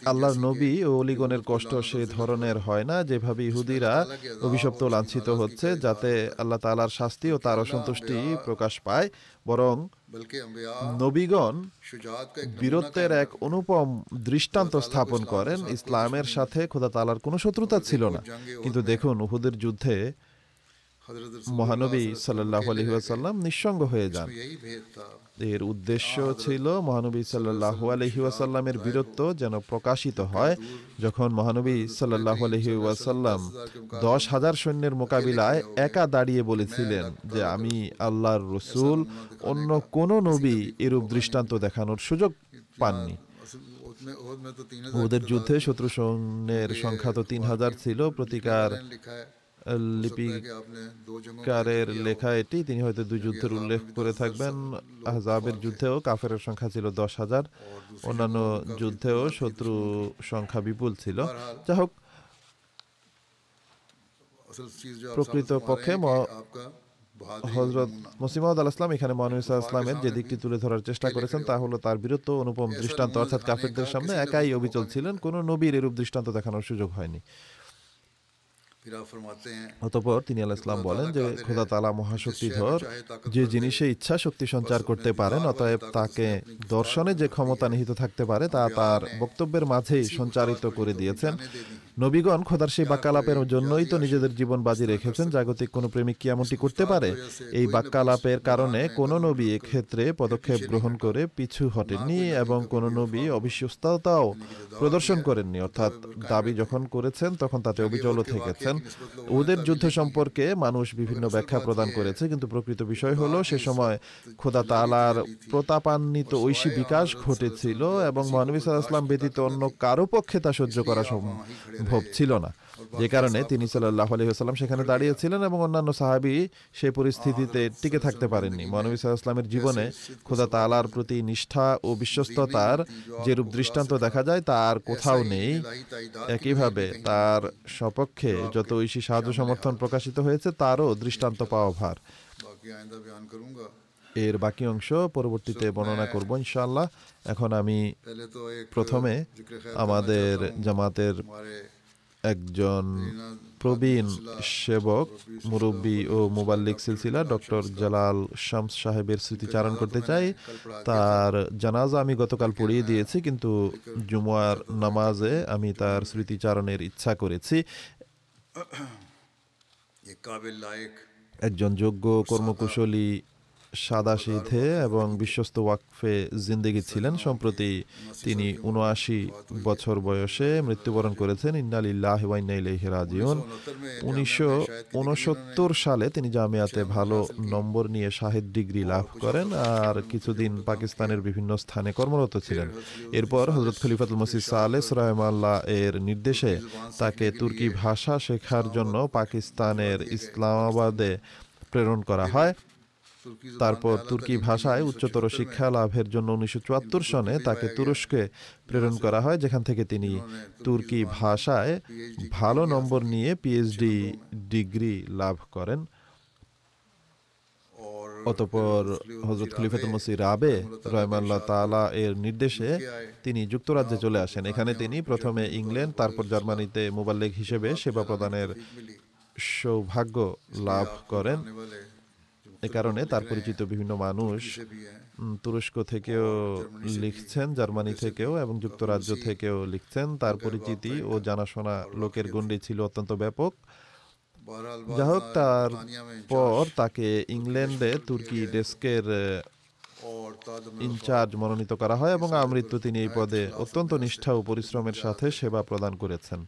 আল্লাহর নবী ও অলিগণের কষ্ট সে ধরনের হয় না। যেভাবে ইহুদিরা অভিশপ্ত লাঞ্ছিত হচ্ছে যাতে আল্লাহ তালার শাস্তি ও তার অসন্তুষ্টি প্রকাশ পায়। বরং নবীগণ বীরত্বের এক অনুপম দৃষ্টান্ত স্থাপন করেন। ইসলামের সাথে খোদা তালার কোনো শত্রুতা ছিল না। কিন্তু দেখুন উহুদের যুদ্ধে মহানবী সাল্লাহ আলহিউসাল্লাম নিঃসঙ্গ হয়ে যান। এর উদ্দেশ্য ছিল মহানবী সাল্লাহ আলহিউসাল্লামের বীরত্ব যেন প্রকাশিত হয় যখন মহানবী সাল্লাহ আলহিউসাল্লাম দশ হাজার সৈন্যের মোকাবিলায় একা দাঁড়িয়ে বলেছিলেন যে আমি আল্লাহর রসুল অন্য কোন নবী এরূপ দৃষ্টান্ত দেখানোর সুযোগ পাননি। ওদের যুদ্ধে শত্রু সৈন্যের সংখ্যা তো তিন হাজার ছিল প্রতিকার লিপিকারের লেখা এটি। তিনি হয়তো দুই যুদ্ধের উল্লেখ করে থাকবেন। আহজাবের যুদ্ধেও কাফের সংখ্যা ছিল দশ হাজার। অন্যান্য যুদ্ধেও শত্রু সংখ্যা বিপুল ছিল। যা হোক, প্রকৃত পক্ষে হজরত মুসিমাউদ আল এখানে মহানবিসা ইসলামের যে দিকটি তুলে ধরার চেষ্টা করেছেন, তা হলো তার বীরত্ব অনুপম দৃষ্টান্ত। অর্থাৎ কাফেরদের সামনে একাই অবিচল ছিলেন। কোনো নবীর এরূপ দৃষ্টান্ত দেখানোর সুযোগ হয়নি। অতপর তিনি আল ইসলাম বলেন যে খোদা তালা মহাশক্তিধর যে জিনিসে ইচ্ছা শক্তি সঞ্চার করতে পারেন অতএব তাকে দর্শনে যে ক্ষমতা নিহিত থাকতে পারে তা তার বক্তব্যের মাঝেই সঞ্চারিত করে দিয়েছেন। নবীগণ খোদার সেই বাক্যালাপের জন্যই তো নিজেদের জীবন বাজি রেখেছেন জাগতিক কোনো প্রেমিক কি এমনটি করতে পারে? এই বাক্যালাপের কারণে কোনো নবী এক্ষেত্রে পদক্ষেপ গ্রহণ করে পিছু হটেননি এবং কোনো নবী অবিশ্বস্ততাও প্রদর্শন করেননি অর্থাৎ দাবি যখন করেছেন তখন তাতে অবিচল থেকেছেন। ওদের যুদ্ধ সম্পর্কে মানুষ বিভিন্ন ব্যাখ্যা প্রদান করেছে, কিন্তু প্রকৃত বিষয় হলো সে সময় খোদা তালার প্রতাপান্বিত ঐশী বিকাশ ঘটেছিল এবং মহানবী সাল্লাম ব্যতীত অন্য কারও পক্ষে তা সহ্য করা সম্ভব ছিল না। যে কারণে তিনি সাল্লাহ আলহিহাস্লাম সেখানে দাঁড়িয়েছিলেন এবং অন্যান্য সাহাবি সেই পরিস্থিতিতে টিকে থাকতে পারেননি। মহানবী সাল্লাহামের জীবনে খোদা তালার প্রতি নিষ্ঠা ও বিশ্বস্ততার যেরূপ দৃষ্টান্ত দেখা যায় তার কোথাও নেই। একইভাবে তার সপক্ষে যত ঐশী সাহায্য সমর্থন প্রকাশিত হয়েছে তারও দৃষ্টান্ত পাওয়া ভার। এর বাকি অংশ পরবর্তীতে বর্ণনা করব ইনশাআল্লাহ। এখন আমি প্রথমে আমাদের জামাতের একজন প্রবীণ সেবক মুরব্বী ও মুবাল্লিক সিলসিলা ডক্টর জালাল শামস সাহেবের স্মৃতিচারণ করতে চাই। তার জানাজা আমি গতকাল পড়িয়ে দিয়েছি কিন্তু জুমুয়ার নামাজে আমি তার স্মৃতিচারণের ইচ্ছা করেছি। একজন যোগ্য কর্মকুশলী সাদাসিধে এবং বিশ্বস্ত ওয়াকফে জিন্দিগি ছিলেন। সম্প্রতি তিনি উনআশি বছর বয়সে মৃত্যুবরণ করেছেন। ইন্নালিল্লাহ রাজিউন। উনিশশো উনসত্তর সালে তিনি জামিয়াতে ভালো নম্বর নিয়ে সাহেদ ডিগ্রি লাভ করেন আর কিছুদিন পাকিস্তানের বিভিন্ন স্থানে কর্মরত ছিলেন। এরপর হজরত খলিফাতুল মসিদ সালেস রহমাল্লাহ এর নির্দেশে তাকে তুর্কি ভাষা শেখার জন্য পাকিস্তানের ইসলামাবাদে প্রেরণ করা হয়। তারপর তুর্কি ভাষায় উচ্চতর শিক্ষা লাভের জন্য উনিশশো সনে তাকে তুরস্কে প্রেরণ করা হয় যেখান থেকে তিনি তুর্কি ভাষায় ভালো নম্বর নিয়ে। পিএইচডি ডিগ্রি লাভ করেন। অতপর হজরত খলিফাত মসি রাবে রহমাল্লা তালা এর নির্দেশে তিনি যুক্তরাজ্যে চলে আসেন। এখানে তিনি প্রথমে ইংল্যান্ড তারপর জার্মানিতে মোবাল্লিক হিসেবে সেবা প্রদানের সৌভাগ্য লাভ করেন। এ কারণে তার পরিচিত বিভিন্ন মানুষ তুরস্ক থেকেও লিখছেন জার্মানি থেকেও এবং যুক্তরাজ্য থেকেও লিখছেন। তার পরিচিতি ও জানাশোনা লোকের গণ্ডি ছিল অত্যন্ত ব্যাপক। যা হোক তার পর তাকে ইংল্যান্ডে তুর্কি ডেস্কের ইনচার্জ মনোনীত করা হয় এবং আমৃত্যু তিনি এই পদে অত্যন্ত নিষ্ঠা ও পরিশ্রমের সাথে সেবা প্রদান করেছেন।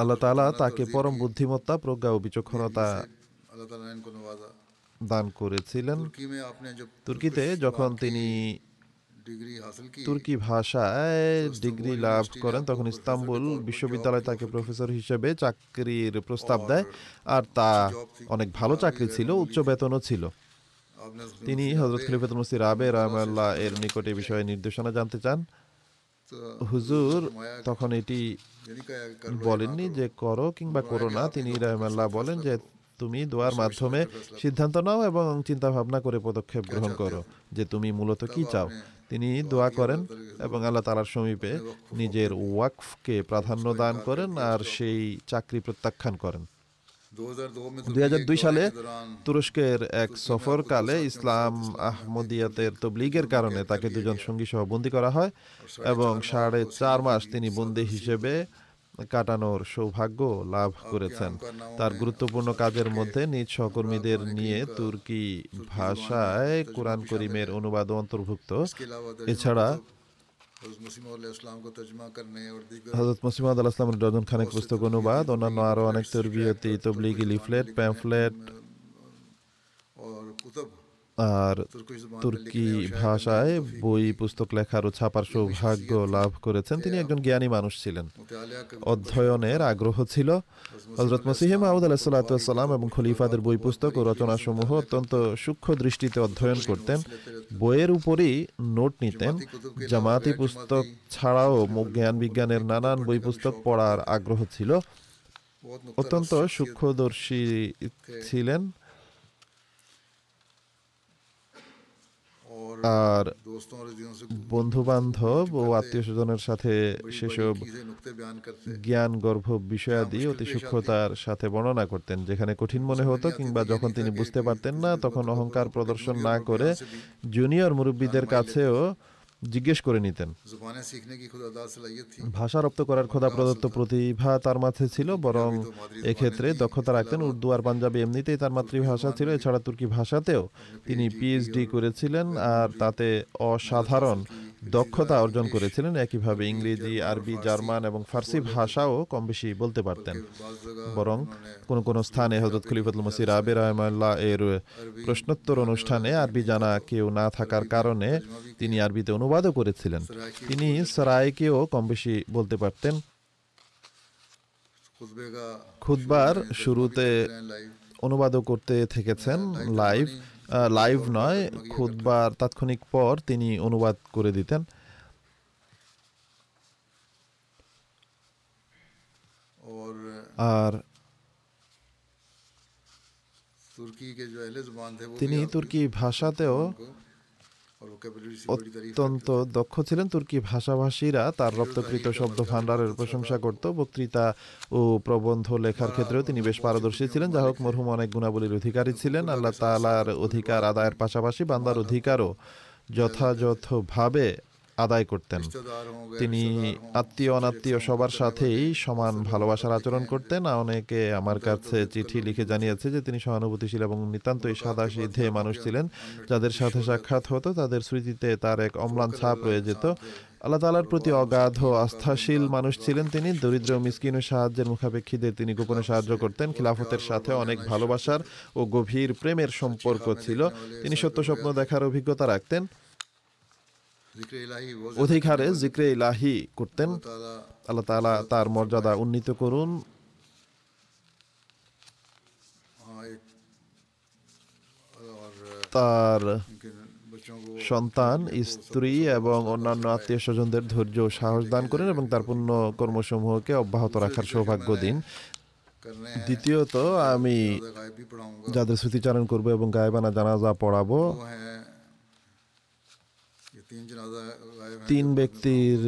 আল্লাহ তাকে পরম বুদ্ধিমত্তা প্রজ্ঞা ও বিচক্ষণতা দান করেছিলেন। তুর্কিতে যখন তিনি তুর্কি ভাষায় ডিগ্রি লাভ করেন তখন ইস্তাম্বুল বিশ্ববিদ্যালয় তাকে প্রফেসর হিসেবে চাকরির প্রস্তাব দেয় আর তা অনেক ভালো চাকরি ছিল উচ্চ বেতনও ছিল। তিনি হজরত খলিফাতুল মুসি রাবে রহমাল্লাহ এর নিকটে বিষয়ে নির্দেশনা জানতে চান। হুজুর তখন এটি বলেননি যে করো কিংবা করো না তিনি রহমাল্লাহ বলেন যে তুমি দোয়ার মাধ্যমে সিদ্ধান্ত নাও এবং চিন্তা ভাবনা করে পদক্ষেপ গ্রহণ করো যে তুমি মূলত কি চাও। তিনি দোয়া করেন এবং আল্লাহ তালার সমীপে নিজের ওয়াকফকে প্রাধান্য দান করেন আর সেই চাকরি প্রত্যাখ্যান করেন। দুই হাজার দুই সালে তুরস্কের এক সফরকালে ইসলাম আহমদিয়াতের তবলিগের কারণে তাকে দুজন সঙ্গী সহ বন্দি করা হয় এবং সাড়ে চার মাস তিনি বন্দি হিসেবে কাটানোর সৌভাগ্য লাভ করেছেন। তার গুরুত্বপূর্ণ কাজের মধ্যে নিজ সহকর্মীদের নিয়ে তুর্কি ভাষায় কোরআন করিমের অনুবাদ অন্তর্ভুক্ত। এছাড়া হজরত ডজন খানেক পুস্তক অনুবাদ অন্যান্য আরও অনেক তরবিয়তি তবলিগি লিফলেট প্যাম্ফলেট। আর তুর্কি ভাষায় বই পুস্তক লেখার ও ছাপার সৌভাগ্য লাভ করেছেন। তিনি একজন জ্ঞানী মানুষ ছিলেন। অধ্যয়নের আগ্রহ ছিল। হজরত মসিহে মাহমুদ আলাহিসাল্লাম এবং খলিফাদের বই পুস্তক ও রচনাসমূহ অত্যন্ত সূক্ষ্ম দৃষ্টিতে অধ্যয়ন করতেন। বইয়ের উপরই নোট নিতেন। জামাতি পুস্তক ছাড়াও জ্ঞান বিজ্ঞানের নানান বই পুস্তক পড়ার আগ্রহ ছিল। অত্যন্ত সূক্ষ্মদর্শী ছিলেন। আর বন্ধুবান্ধব ও আত্মীয় স্বজনের সাথে সেসব জ্ঞান গর্ভ বিষয়াদি অতি সূক্ষ্মতার সাথে বর্ণনা করতেন যেখানে কঠিন মনে হতো কিংবা যখন তিনি বুঝতে পারতেন না তখন অহংকার প্রদর্শন না করে জুনিয়র মুরব্বীদের কাছেও জিজ্ঞেস করে নিতেন ভাষা রপ্ত করার খোদা প্রদত্ত প্রতিভা তার মাঝে ছিল বরং এক্ষেত্রে দক্ষতা রাখতেন উর্দু আর পাঞ্জাবি এমনিতেই তার মাতৃভাষা ছিল এছাড়া তুর্কি ভাষাতেও তিনি পিএইচডি করেছিলেন আর তাতে অসাধারণ দক্ষতা অর্জন করেছিলেন, একইভাবে ইংরেজি, আরবি, জার্মান এবং ফার্সি ভাষাও কম বেশি বলতে পারতেন। বরং কোন কোন স্থানে হজরত খলিফতুল মসির আবির রহমাল্লাহ এর প্রশ্নোত্তর অনুষ্ঠানে আরবি জানা কেউ না থাকার কারণে তিনি আরবিতে অনুবাদও করেছিলেন। তিনি সরাইকেও কম বেশি বলতে পারতেন। খুদবার শুরুতে অনুবাদও করতে থেকেছেন, লাইভ লাইভ নয় খুদবার তাৎক্ষণিক পর তিনি অনুবাদ করে দিতেন। আর তিনি তুর্কি ভাষাতেও অত্যন্ত দক্ষ ছিলেন তুর্কি ভাষাভাষীরা। তার রপ্তকৃত শব্দ ভাণ্ডারের প্রশংসা করত বক্তৃতা ও প্রবন্ধ লেখার ক্ষেত্রেও তিনি বেশ পারদর্শী ছিলেন যা হোক মরহুম অনেক গুণাবলীর অধিকারী ছিলেন। আল্লাহ তালার অধিকার আদায়ের পাশাপাশি বান্দার অধিকারও যথাযথভাবে আদায় করতেন। তিনি আত্মীয় অনাত্মীয় সবার সাথেই সমান ভালোবাসার আচরণ করতেন। অনেকে আমার কাছে চিঠি লিখে জানিয়েছে যে, তিনি সহানুভূতিশীল এবং নিতান্তই সাদা সিদ্ধে মানুষ ছিলেন। যাদের সাথে সাক্ষাৎ হতো, তাদের স্মৃতিতে তার এক অম্লান ছাপ রয়ে যেত। আল্লাহ তালার প্রতি অগাধ আস্থাশীল মানুষ ছিলেন তিনি। দরিদ্র মিসকিন সাহায্যের মুখাপেক্ষীদের তিনি গোপনে সাহায্য করতেন। খিলাফতের সাথে অনেক ভালোবাসার ও গভীর প্রেমের সম্পর্ক ছিল। তিনি সত্য স্বপ্ন দেখার অভিজ্ঞতা রাখতেন। অধিকারে জিক্রে ইলাহি করতেন। আল্লাহ তালা তার মর্যাদা উন্নীত করুন। তার সন্তান স্ত্রী এবং অন্যান্য আত্মীয় স্বজনদের ধৈর্য সাহস দান করেন এবং তার পূর্ণ কর্মসমূহকে অব্যাহত রাখার সৌভাগ্য দিন। দ্বিতীয়ত আমি যাদের স্মৃতিচারণ করব এবং গায়েবানা জানাজা পড়াবো। তিন ব্যক্তির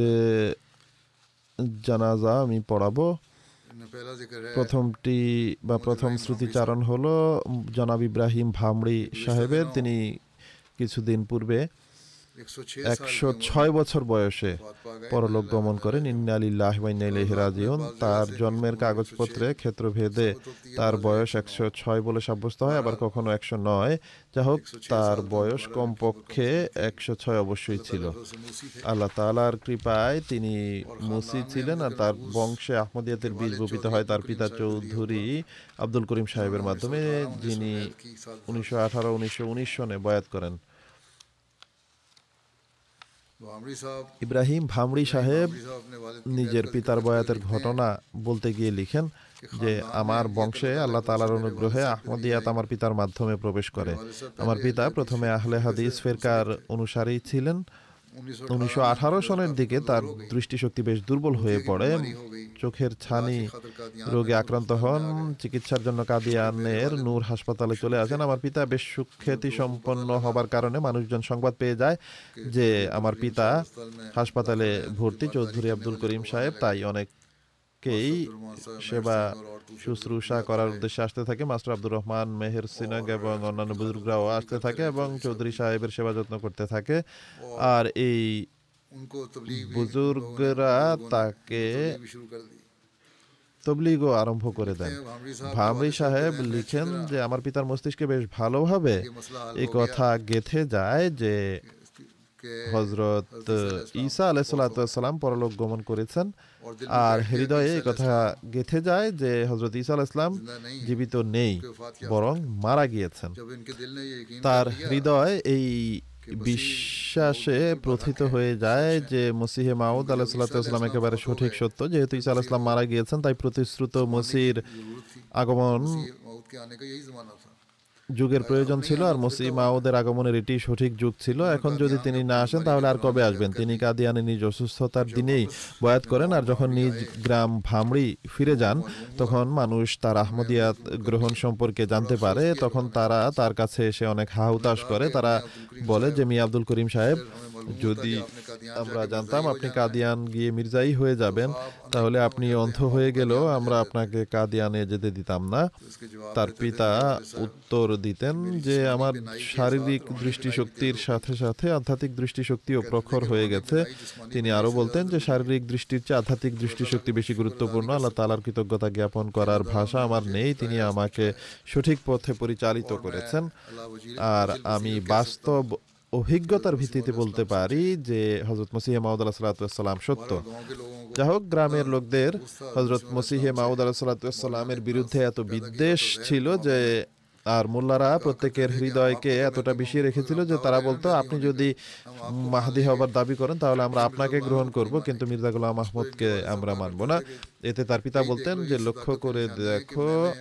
জানাজা আমি পড়াবো। প্রথমটি বা প্রথম শ্রুতিচারণ হলো জনাব ইব্রাহিম ভামড়ি সাহেবের। তিনি কিছুদিন পূর্বে একশো ছয় বছর বয়সে পরলোক গমন করেন। ইন্নালিল্লাহ তার জন্মের কাগজপত্রে ক্ষেত্রভেদে তার বয়স একশো ছয় বলে সাব্যস্ত হয় আবার কখনো একশো নয়। যা হোক তার বয়স কমপক্ষে একশো ছয় অবশ্যই ছিল। আল্লাহ তালার কৃপায় তিনি মুসি ছিলেন আর তার বংশে আহমদিয়াতের বীজ বপিত হয় তার পিতা চৌধুরী আব্দুল করিম সাহেবের মাধ্যমে যিনি উনিশশো আঠারো উনিশশো উনিশ সনে বয়াত করেন। ইব্রাহিম ভামরি সাহেব নিজের পিতার বয়াতের ঘটনা বলতে গিয়ে লিখেন যে আমার বংশে আল্লাহ তালার অনুগ্রহে আহমদিয়াত আমার পিতার মাধ্যমে প্রবেশ করে। আমার পিতা প্রথমে আহলে হাদিস ফেরকার অনুসারী ছিলেন। উনিশশো সালের দিকে তার দৃষ্টিশক্তি বেশ দুর্বল হয়ে পড়ে। চোখের ছানি রোগে আক্রান্ত হন, চিকিৎসার জন্য কাদিয়ানের নূর হাসপাতালে চলে আসেন। আমার পিতা বেশ সুখ্যাতি সম্পন্ন হবার কারণে মানুষজন সংবাদ পেয়ে যায় যে আমার পিতা হাসপাতালে ভর্তি। চৌধুরী আব্দুল করিম সাহেব তাই অনেককেই সেবা শুশ্রূষা করার উদ্দেশ্যে আসতে থাকে। মাস্টার আব্দুর রহমান মেহের সিনাগ এবং অন্যান্য বুজুর্গরাও আসতে থাকে এবং চৌধুরী সাহেবের সেবা যত্ন করতে থাকে। আর এই বুজুর্গরা তাকে তবলিগও আরম্ভ করে দেন। ভামরি সাহেব লিখেন যে আমার পিতার মস্তিষ্কে বেশ ভালোভাবে এই কথা গেথে যায় যে হজরত ঈসা আলাহ সাল্লাম পরলোক গমন করেছেন। আর হৃদয়ে এই কথা গেথে যায় যে হজরত ইসা আল ইসলাম জীবিত নেই বরং মারা গিয়েছেন। তার হৃদয় এই বিশ্বাসে প্রথিত হয়ে যায় যে মসিহে মাউদ আলাহ সাল্লাহাম একেবারে সঠিক সত্য। যেহেতু ইসা আলাহিসাম মারা গিয়েছেন তাই প্রতিশ্রুত মসির আগমন যুগের প্রয়োজন ছিল আর মসি মাউদের আগমনের এটি সঠিক যুগ ছিল। এখন যদি তিনি না আসেন, তাহলে আর কবে আসবেন? তিনি কাদিয়ানে নিজ অসুস্থতার দিনেই বয়াত করেন আর যখন নিজ গ্রাম ভামড়ি ফিরে যান, তখন মানুষ তার আহমদিয়াত গ্রহণ সম্পর্কে জানতে পারে। তখন তারা তার কাছে এসে অনেক হাহুতাশ করে। তারা বলে যে মিয়া আব্দুল করিম সাহেব, যদি আমরা জানতাম আপনি কাদিয়ান গিয়ে মির্জাই হয়ে যাবেন, তাহলে আপনি অন্ধ হয়ে গেলেও আমরা আপনাকে কাদিয়ানে যেতে দিতাম না। তার পিতা উত্তর দিতেন যে আমার শারীরিক দৃষ্টিশক্তির সাথে সাথে আধ্যাত্মিক দৃষ্টিশক্তিও প্রখর হয়ে গেছে। তিনি আরও বলতেন যে শারীরিক দৃষ্টির চেয়ে আধ্যাত্মিক দৃষ্টিশক্তি বেশি গুরুত্বপূর্ণ। আল্লাহ তালার কৃতজ্ঞতা জ্ঞাপন করার ভাষা আমার নেই। তিনি আমাকে সঠিক পথে পরিচালিত করেছেন। আর আমি বাস্তব অভিজ্ঞতার ভিত্তিতে বলতে পারি যে হজরত মসিহ মাউদ আলাহ সাল্লাম সত্য। যাই হোক গ্রামের লোকদের হজরত মসিহে মাউদ আলাহ সাল্লামের বিরুদ্ধে এত বিদ্বেষ ছিল যে আর মোল্লারা প্রত্যেকের হৃদয়কে এতটা বেশি রেখেছিল যে তারা বলতো, আপনি যদি মাহাদি হবার দাবি করেন, তাহলে আমরা আপনাকে গ্রহণ করব, কিন্তু মির্জা গোলাম আহমদকে আমরা মানব না। এতে তার পিতা বলতেন যে, লক্ষ্য করে দেখো,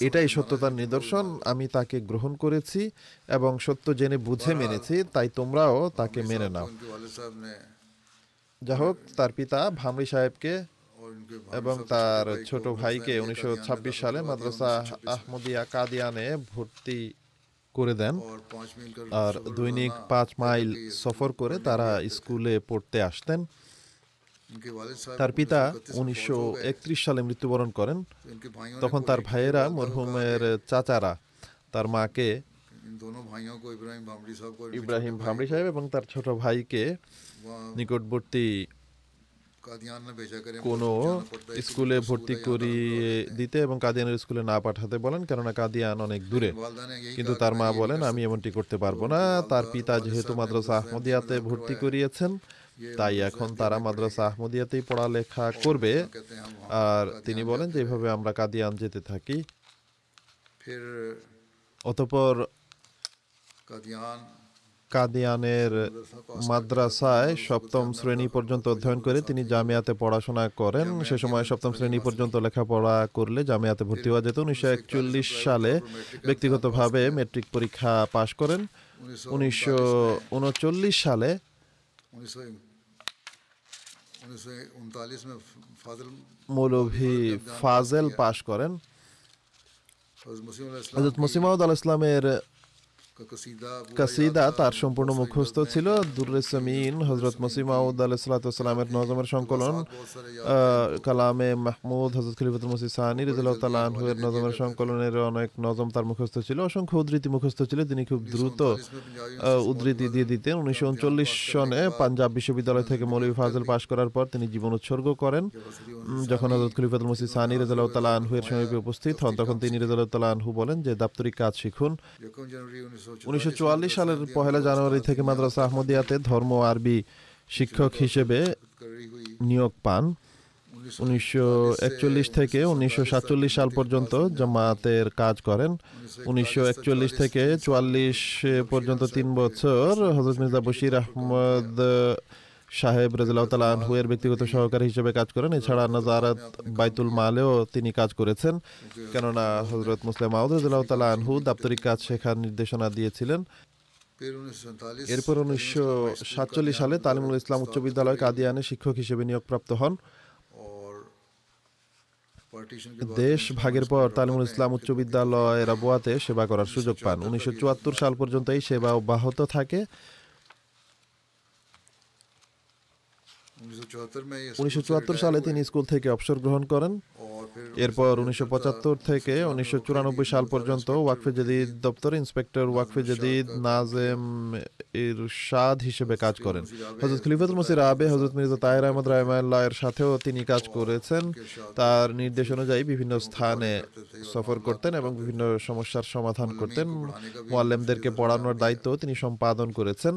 এটাই সত্যতার নিদর্শন, আমি তাকে গ্রহণ করেছি এবং সত্য জেনে বুঝে মেনেছি, তাই তোমরাও তাকে মেনে নাও। যাই হোক, তার পিতা ভামরি সাহেবকে এবং তার ছোট ভাইকে উনিশশো সালে মাদ্রাসা আহমদিয়া কাদিয়ানে ভর্তি করে দেন আর দৈনিক পাঁচ মাইল সফর করে তারা স্কুলে পড়তে আসতেন। তার পিতা উনিশশো সালে মৃত্যুবরণ করেন। তখন তার ভাইয়েরা মরহুমের চাচারা, তার মাকে ইব্রাহিম ভামরি সাহেব এবং তার ছোট ভাইকে নিকটবর্তী কোনো স্কুলে ভর্তি করিয়ে দিতে এবং কাদিয়ানের স্কুলে না পাঠাতে বলেন কেননা কাদিয়ান অনেক দূরে। কিন্তু তার মা বলেন আমি এমনটি করতে পারব না। তার পিতা যেহেতু মাদ্রাসা আহমদিয়াতে ভর্তি করিয়েছেন তাই এখন তারা মাদ্রাসা আহমদিয়াতেই পড়ালেখা করবে। আর তিনি বলেন যে এইভাবে আমরা কাদিয়ান যেতে থাকি। অতপর কাদিয়ানের মাদ্রাসায় সপ্তম শ্রেণি পর্যন্ত অধ্যয়ন করে তিনি জামিয়াতে পড়াশোনা করেন। সে সময় সপ্তম শ্রেণি পর্যন্ত লেখাপড়া করলে জামিয়াতে ভর্তি হওয়া যেত। উনিশশো একচল্লিশ সালে ব্যক্তিগতভাবে মেট্রিক পরীক্ষা পাশ করেন। উনিশশো উনচল্লিশ সালে মৌলভী ফাজেল পাশ করেন। হজরত মুসিমাউদ আল ইসলামের কাসিদা তার সম্পূর্ণ মুখস্থ ছিল। দুর্রেসমিন হজরত মসিমাউদ আলাইসালামের নজমের সংকলন কালামে মাহমুদ হজরত খলিফুল মসি সানি রাজুল্লাহ নজমের সংকলনের অনেক নজম তার মুখস্থ ছিল। অসংখ্য উদ্ধৃতি মুখস্থ ছিল। তিনি খুব দ্রুত উদ্ধৃতি দিয়ে দিতেন। উনিশশো উনচল্লিশ সনে পাঞ্জাব বিশ্ববিদ্যালয় থেকে মৌলভী ফাজল পাশ করার পর তিনি জীবন উৎসর্গ করেন। যখন হজরত খলিফাতুল মসি সানি রাজুল্লাহ আনহুয়ের সমীপে উপস্থিত হন, তখন তিনি রাজুল্লাহ আনহু বলেন যে, দাপ্তরিক কাজ শিখুন। উনিশশো সালের পহেলা জানুয়ারি থেকে মাদ্রাসা আহমদিয়াতে ধর্ম আরবি শিক্ষক হিসেবে নিয়োগ পান। উনিশশো একচল্লিশ থেকে উনিশশো সাতচল্লিশ সাল পর্যন্ত জামাতের কাজ করেন। উনিশশো একচল্লিশ থেকে চুয়াল্লিশ পর্যন্ত তিন বছর হজরত মির্জা বশির আহমদ সাহেব রাজিল্লাহ তালা আনহুয়ের ব্যক্তিগত সহকারী হিসেবে কাজ করেন। এছাড়া নাজারাত বাইতুল মালেও তিনি কাজ করেছেন। কেননা হজরত মুসলিম মাউদ রাজিল্লাহ তালা আনহু দাপ্তরিক কাজ শেখার নির্দেশনা দিয়েছিলেন। এরপর উনিশশো সাতচল্লিশ সালে তালিমুল ইসলাম উচ্চ বিদ্যালয় কাদিয়ানে শিক্ষক হিসেবে নিয়োগপ্রাপ্ত হন। দেশ ভাগের পর তালিমুল ইসলাম উচ্চ বিদ্যালয় রাবুয়াতে সেবা করার সুযোগ পান। উনিশশো চুয়াত্তর সাল পর্যন্ত এই সেবা অব্যাহত থাকে। উনিশশো সালে তিনি স্কুল থেকে অবসর গ্রহণ করেন। এরপর উনিশশো থেকে উনিশশো সাল পর্যন্ত ওয়াকফে জাদিদ দপ্তরে ইন্সপেক্টর ওয়াকফে জাদিদ নাজেম ইরশাদ হিসেবে কাজ করেন। হজরত খলিফাতুল মসির আবে হজরত মির্জা তাহের আহমদ রাহমাল্লাহ এর সাথেও তিনি কাজ করেছেন। তার নির্দেশ অনুযায়ী বিভিন্ন স্থানে সফর করতেন এবং বিভিন্ন সমস্যার সমাধান করতেন। মোয়াল্লেমদেরকে পড়ানোর দায়িত্ব তিনি সম্পাদন করেছেন।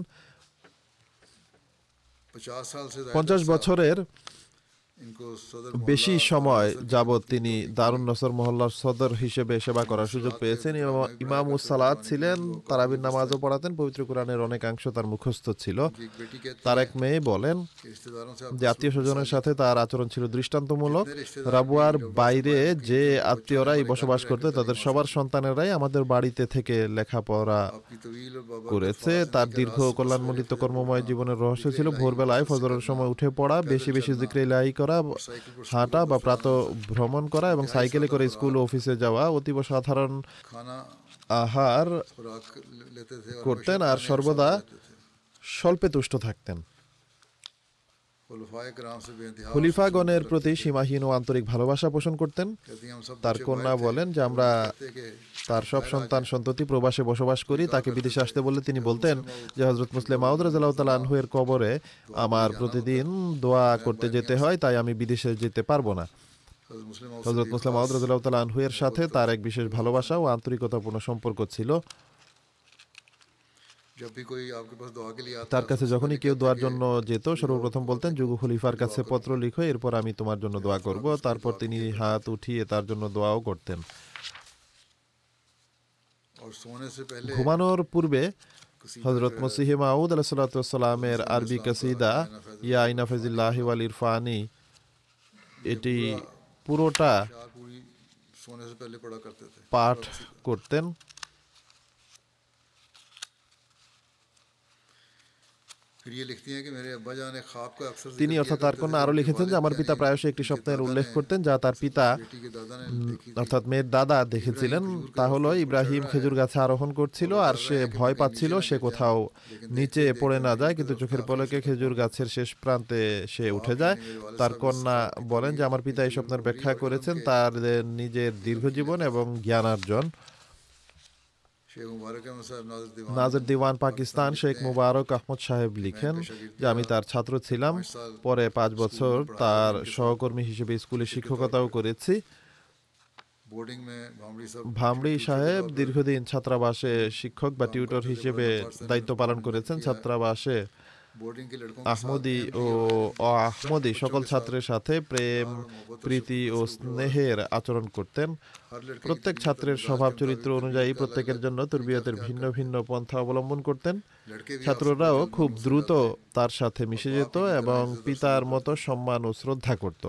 পঞ্চাশ বছরের বেশি সময় যাবৎ তিনি দারুণ নসর মহল্লার সদর হিসেবে সেবা করার সুযোগ পেয়েছেন ইমাম সালাদ ছিলেন তারাবির নামাজও পড়াতেন পবিত্র কোরআনের অনেকাংশ তার মুখস্থ ছিল। তার এক মেয়ে বলেন যে আত্মীয় স্বজনের সাথে তার আচরণ ছিল দৃষ্টান্তমূলক। রাবুয়ার বাইরে যে আত্মীয়রাই বসবাস করতে তাদের সবার সন্তানেরাই আমাদের বাড়িতে থেকে লেখাপড়া করেছে। তার দীর্ঘ কল্যাণমণ্ডিত কর্মময় জীবনের রহস্য ছিল ভোরবেলায় ফজরের সময় উঠে পড়া বেশি বেশি জিক্রে ইলাহি করা হাঁটা বা প্রাত ভ্রমণ করা এবং সাইকেলে করে স্কুল অফিসে যাওয়া অতীব সাধারণ আহার করতেন আর সর্বদা স্বল্পে তুষ্ট থাকতেন। খলিফাগণের প্রতি সীমাহীন ও আন্তরিক ভালোবাসা পোষণ করতেন। তার কন্যা বলেন যে, আমরা তার সব সন্তান সন্ততি প্রবাসে বসবাস করি। তাকে বিদেশে আসতে বললে তিনি বলতেন যে হজরত মুসলিম মাউদ রাজাল আনহু কবরে আমার প্রতিদিন দোয়া করতে যেতে হয়, তাই আমি বিদেশে যেতে পারব না। হজরত মুসলিম মাউদ রাজাল আনহু সাথে তার এক বিশেষ ভালোবাসা ও আন্তরিকতাপূর্ণ সম্পর্ক ছিল। তার কাছে যখনই কেউ দোয়ার জন্য যেত সর্বপ্রথম বলতেন যুগ খলিফার কাছে পত্র লিখো এরপর আমি তোমার জন্য দোয়া করব। তারপর তিনি হাত উঠিয়ে তার জন্য দোয়াও করতেন। ঘুমানোর পূর্বে হজরত মসিহ মাউদ আলাহ আরবি কাসিদা ইয়া আইনা ইনাফিজিল্লাহ আল ইরফানি এটি পুরোটা পাঠ করতেন। তিনি অর্থাৎ তার কন্যা আরও লিখেছেন যে আমার পিতা প্রায়শই একটি সপ্তাহের উল্লেখ করতেন যা তার পিতা অর্থাৎ মেয়ের দাদা দেখেছিলেন তা হলো ইব্রাহিম খেজুর গাছে আরোহণ করছিল আর সে ভয় পাচ্ছিল সে কোথাও নিচে পড়ে না যায় কিন্তু চোখের পলকে খেজুর গাছের শেষ প্রান্তে সে উঠে যায়। তার কন্যা বলেন যে আমার পিতা এই স্বপ্নের ব্যাখ্যা করেছেন তার নিজের দীর্ঘ জীবন এবং জ্ঞানার্জন। নাজর দিওয়ান। পাকিস্তান শেখ মুবারক আহমদ সাহেব লিখেন যে আমি তার ছাত্র ছিলাম। পরে পাঁচ বছর তার সহকর্মী হিসেবে স্কুলে শিক্ষকতাও করেছি। ভামড়ি সাহেব দীর্ঘদিন ছাত্রাবাসে শিক্ষক বা টিউটর হিসেবে দায়িত্ব পালন করেছেন। ছাত্রাবাসে আহমদি ও আহমদি সকল ছাত্রের সাথে প্রেম প্রীতি ও স্নেহের আচরণ করতেন প্রত্যেক ছাত্রের স্বভাব চরিত্র অনুযায়ী প্রত্যেকের জন্য তুরবিয়াতের ভিন্ন ভিন্ন পন্থা অবলম্বন করতেন ছাত্ররাও খুব দ্রুত তার সাথে মিশে যেত এবং পিতার মতো সম্মান ও শ্রদ্ধা করত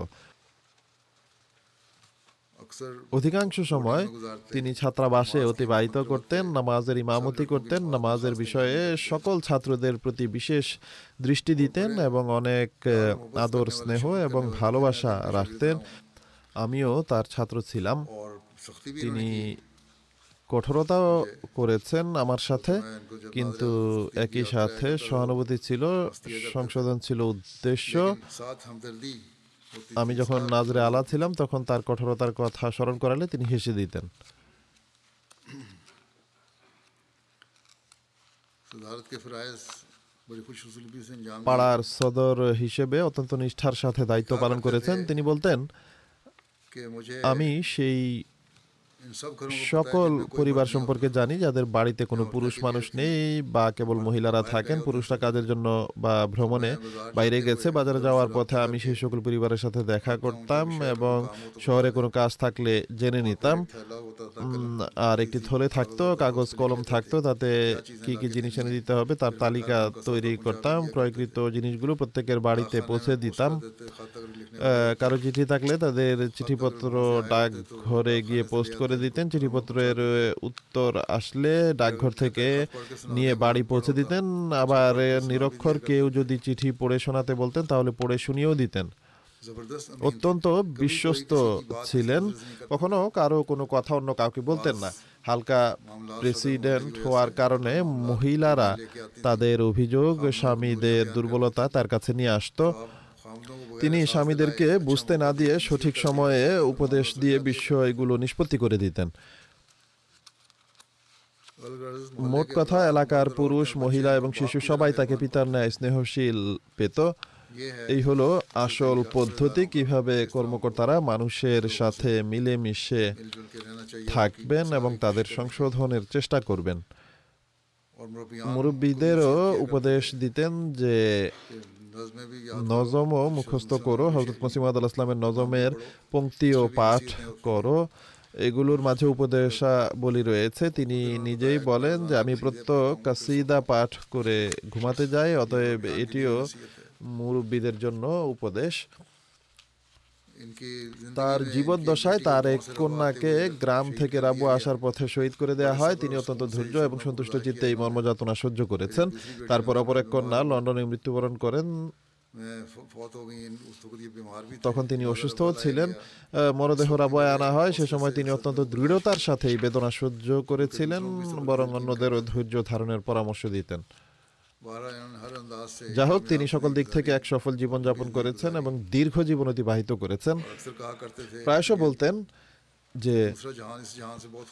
অধিকাংশ সময় তিনি ছাত্রাবাসে অতিবাহিত করতেন নামাজের ইমামতি করতেন নামাজের বিষয়ে সকল ছাত্রদের প্রতি বিশেষ দৃষ্টি দিতেন এবং অনেক আদর স্নেহ এবং ভালোবাসা রাখতেন। আমিও তার ছাত্র ছিলাম। তিনি কঠোরতাও করেছেন আমার সাথে কিন্তু একই সাথে সহানুভূতি ছিল সংশোধন ছিল উদ্দেশ্য। আমি যখন নাজরে আলা ছিলাম তখন তার কঠোরতার কথা স্মরণ করালে তিনি হেসে দিতেন। পাড়ার সদর হিসেবে অত্যন্ত নিষ্ঠার সাথে দায়িত্ব পালন করেছেন। তিনি বলতেন আমি সেই সকল পরিবার সম্পর্কে জানি, যাদের বাড়িতে কোনো পুরুষ মানুষ নেই বা কেবল মহিলারা থাকেন, পুরুষরা কাজের জন্য বা ভ্রমণে বাইরে গেছে, বাজারে যাওয়ার পথে আমি সেই সকল পরিবারের সাথে দেখা করতাম এবং শহরে কোনো কাজ থাকলে জেনে নিতাম। আর একটি থলে থাকতো, কাগজ কলম থাকতো, তাতে কি কি জিনিস এনে দিতে হবে তার তালিকা তৈরি করতাম, ক্রয়কৃত জিনিসগুলো প্রত্যেকের বাড়িতে পৌঁছে দিতাম। কারও চিঠি থাকলে তাদের চিঠিপত্র ডাক ঘরে গিয়ে পোস্ট করে করে দিতেন, চিঠিপত্রের উত্তর আসলে ডাকঘর থেকে নিয়ে বাড়ি পৌঁছে দিতেন। আবার নিরক্ষর কেউ যদি চিঠি পড়ে শোনাতে বলতেন, তাহলে পড়ে শুনিয়েও দিতেন। অত্যন্ত বিশ্বস্ত ছিলেন। কখনো কারও কোনো কথা অন্য কাউকে বলতেন না। হালকা প্রেসিডেন্ট হওয়ার কারণে মহিলারা তাদের অভিযোগ, স্বামীদের দুর্বলতা তার কাছে নিয়ে আসতো। তিনি স্বামীদেরকে বুঝতে না দিয়ে সঠিক সময়ে উপদেশ দিয়ে বিষয়গুলো নিষ্পত্তি করে দিতেন। মোট কথা, এলাকার পুরুষ, মহিলা এবং শিশু সবাই তাকে পিতার ন্যায় স্নেহশীল পেত। এই হলো আসল পদ্ধতি, কীভাবে কর্মকর্তারা মানুষের সাথে মিলে মিশে থাকবেন এবং তাদের সংশোধনের চেষ্টা করবেন। মুরব্বীদেরও উপদেশ দিতেন যে নজমও মুখস্থ করো হজরত মসিমাদ আল ইসলামের নজমের ও পাঠ করো। এগুলোর মাঝে উপদেশাবলী রয়েছে। তিনি নিজেই বলেন যে, আমি প্রত্যেক কাসিদা পাঠ করে ঘুমাতে যাই, অতএব এটিও মুরব্বীদের জন্য উপদেশ। তার জীবন দশায় তার এক কন্যাকে গ্রাম থেকে রাবু আসার পথে শহীদ করে দেয়া হয়। তিনি অত্যন্ত ধৈর্য এবং সন্তুষ্ট চিত্তে এই মর্মযাতনা সহ্য করেছেন। তারপর অপর এক কন্যা লন্ডনে মৃত্যুবরণ করেন। তখন তিনি অসুস্থ ছিলেন। মরদেহ রাবয় আনা হয়। সে সময় তিনি অত্যন্ত দৃঢ়তার সাথে এই বেদনা সহ্য করেছিলেন। বরং অন্যদেরও ধৈর্য ধারণের পরামর্শ দিতেন। যা হোক তিনি সকল দিক থেকে এক সফল জীবন যাপন করেছেন এবং দীর্ঘ জীবন অতিবাহিত করেছেন। প্রায়শ বলতেন যে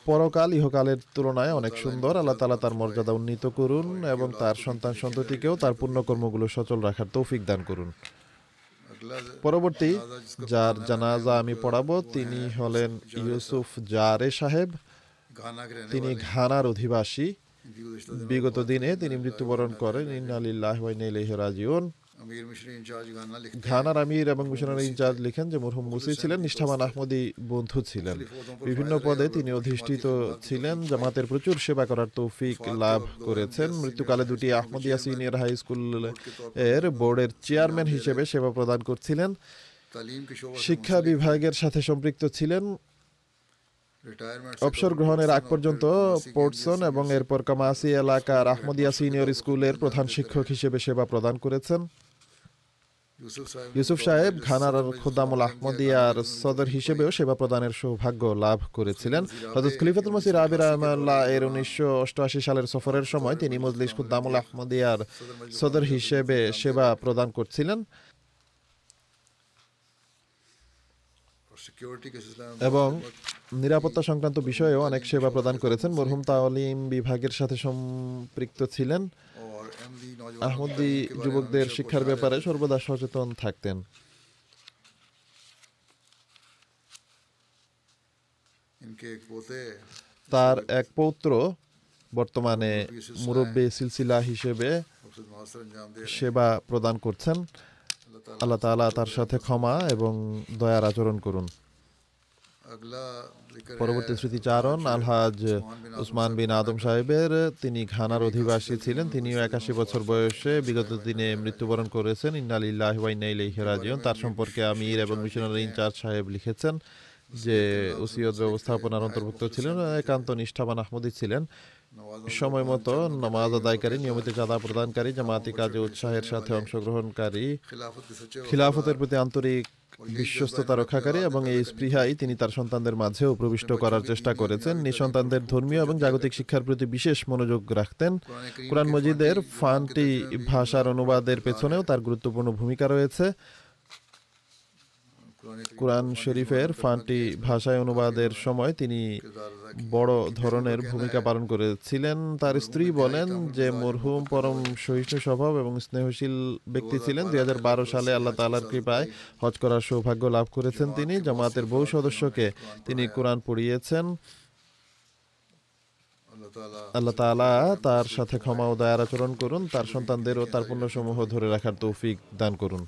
পরকাল ইহকালের তুলনায় অনেক সুন্দর। আল্লাহ তালা তার মর্যাদা উন্নীত করুন এবং তার সন্তান সন্ততিকেও তার পুণ্যকর্মগুলো সচল রাখার তৌফিক দান করুন। পরবর্তী যার জানাজা আমি পড়াবো তিনি হলেন ইউসুফ জারে সাহেব। তিনি ঘানার অধিবাসী। বিগত দিনে তিনি মৃত্যুবরণ করেন। ইন্নালিল্লাহ ঘানার আমির এবং মিশনারি ইনচার্জ লিখেন যে, মরহুম মুসি ছিলেন, নিষ্ঠাবান আহমদী বন্ধু ছিলেন। বিভিন্ন পদে তিনি অধিষ্ঠিত ছিলেন। জামাতের প্রচুর সেবা করার তৌফিক লাভ করেছেন। মৃত্যুকালে দুটি আহমদিয়া সিনিয়র হাই স্কুলের বোর্ডের চেয়ারম্যান হিসেবে সেবা প্রদান করছিলেন। শিক্ষা বিভাগের সাথে সম্পৃক্ত ছিলেন। অবসর গ্রহণের আগ পর্যন্ত পোর্টসন এবং এরপর কামাসি এলাকার আহমদিয়া সিনিয়র স্কুলের প্রধান শিক্ষক হিসেবে সেবা প্রদান করেছেন। ইউসুফ সাহেব ঘানার খোদামুল আহমদিয়ার সদর হিসেবেও সেবা প্রদানের সৌভাগ্য লাভ করেছিলেন। হজরত খলিফাতুল মসি রাবি রহমাল্লাহ এর উনিশশো অষ্টআশি সালের সফরের সময় তিনি মজলিস খুদ্দামুল আহমদিয়ার সদর হিসেবে সেবা প্রদান করছিলেন। এবং নিরাপত্তা সংক্রান্ত বিষয়েও অনেক সেবা প্রদান করেছেন। মরহুম তাওয়ালিম বিভাগের সাথে সম্পৃক্ত ছিলেন। আহমদি যুবকদের শিক্ষার ব্যাপারে সর্বদা সচেতন থাকতেন। তার এক পৌত্র বর্তমানে মুরব্বী সিলসিলা হিসেবে সেবা প্রদান করছেন। আল্লাহ তালা তার সাথে ক্ষমা এবং দয়ার আচরণ করুন। পরবর্তী স্মৃতিচারণ আলহাজ উসমান বিন আদম সাহেবের তিনি ঘানার অধিবাসী ছিলেন তিনিও একাশি বছর বয়সে বিগত দিনে মৃত্যুবরণ করেছেন। ইন্নালিল্লাহ ইন্নাইলাইহিরাজিয়ন তার সম্পর্কে আমির এবং মিশনারি ইনচার্জ সাহেব লিখেছেন যে ওসিয়ত ব্যবস্থাপনার অন্তর্ভুক্ত ছিলেন। একান্ত নিষ্ঠাবান আহমদি ছিলেন। সময় মতো নমাজ আদায়কারী, নিয়মিত চাঁদা প্রদানকারী জামাতি কাজে উৎসাহের সাথে অংশগ্রহণকারী, খিলাফতের প্রতি আন্তরিক বিশ্বস্ততা রক্ষাকারী এবং এই স্পৃহাই তিনি তার সন্তানদের মাঝেও প্রবিষ্ট করার চেষ্টা করেছেন। নিঃসন্তানদের ধর্মীয় এবং জাগতিক শিক্ষার প্রতি বিশেষ মনোযোগ রাখতেন। কোরআন মজিদের ফান্টি ভাষার অনুবাদের পেছনেও তার গুরুত্বপূর্ণ ভূমিকা রয়েছে। কোরআন শরীফের ফান্টি ভাষায় অনুবাদের সময় তিনি বড় ধরনের ভূমিকা পালন করেছিলেন। তার স্ত্রী বলেন যে, মরহুম পরম সহিষ্ণু স্বভাব এবং স্নেহশীল ব্যক্তি ছিলেন। দুই হাজার বারো সালে আল্লাহ তালার কৃপায় হজ করার সৌভাগ্য লাভ করেছেন তিনি। জামাতের বহু সদস্যকে তিনি কোরআন পড়িয়েছেন। আল্লাহ তালা তার সাথে ক্ষমা ও দয়ার আচরণ করুন। তার সন্তানদেরও তার পণ্যসমূহ ধরে রাখার তৌফিক দান করুন।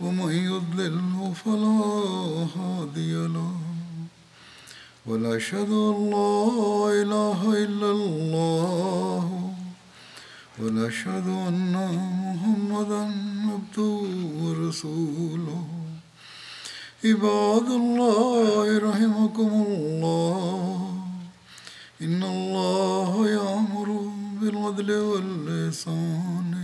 ومن يضلله فلا هادي له. ونشهد أن لا إله إلا الله. ونشهد أن محمدا عبده ورسوله. عباد الله رحمكم الله. إن الله يأمر بالعدل واللسان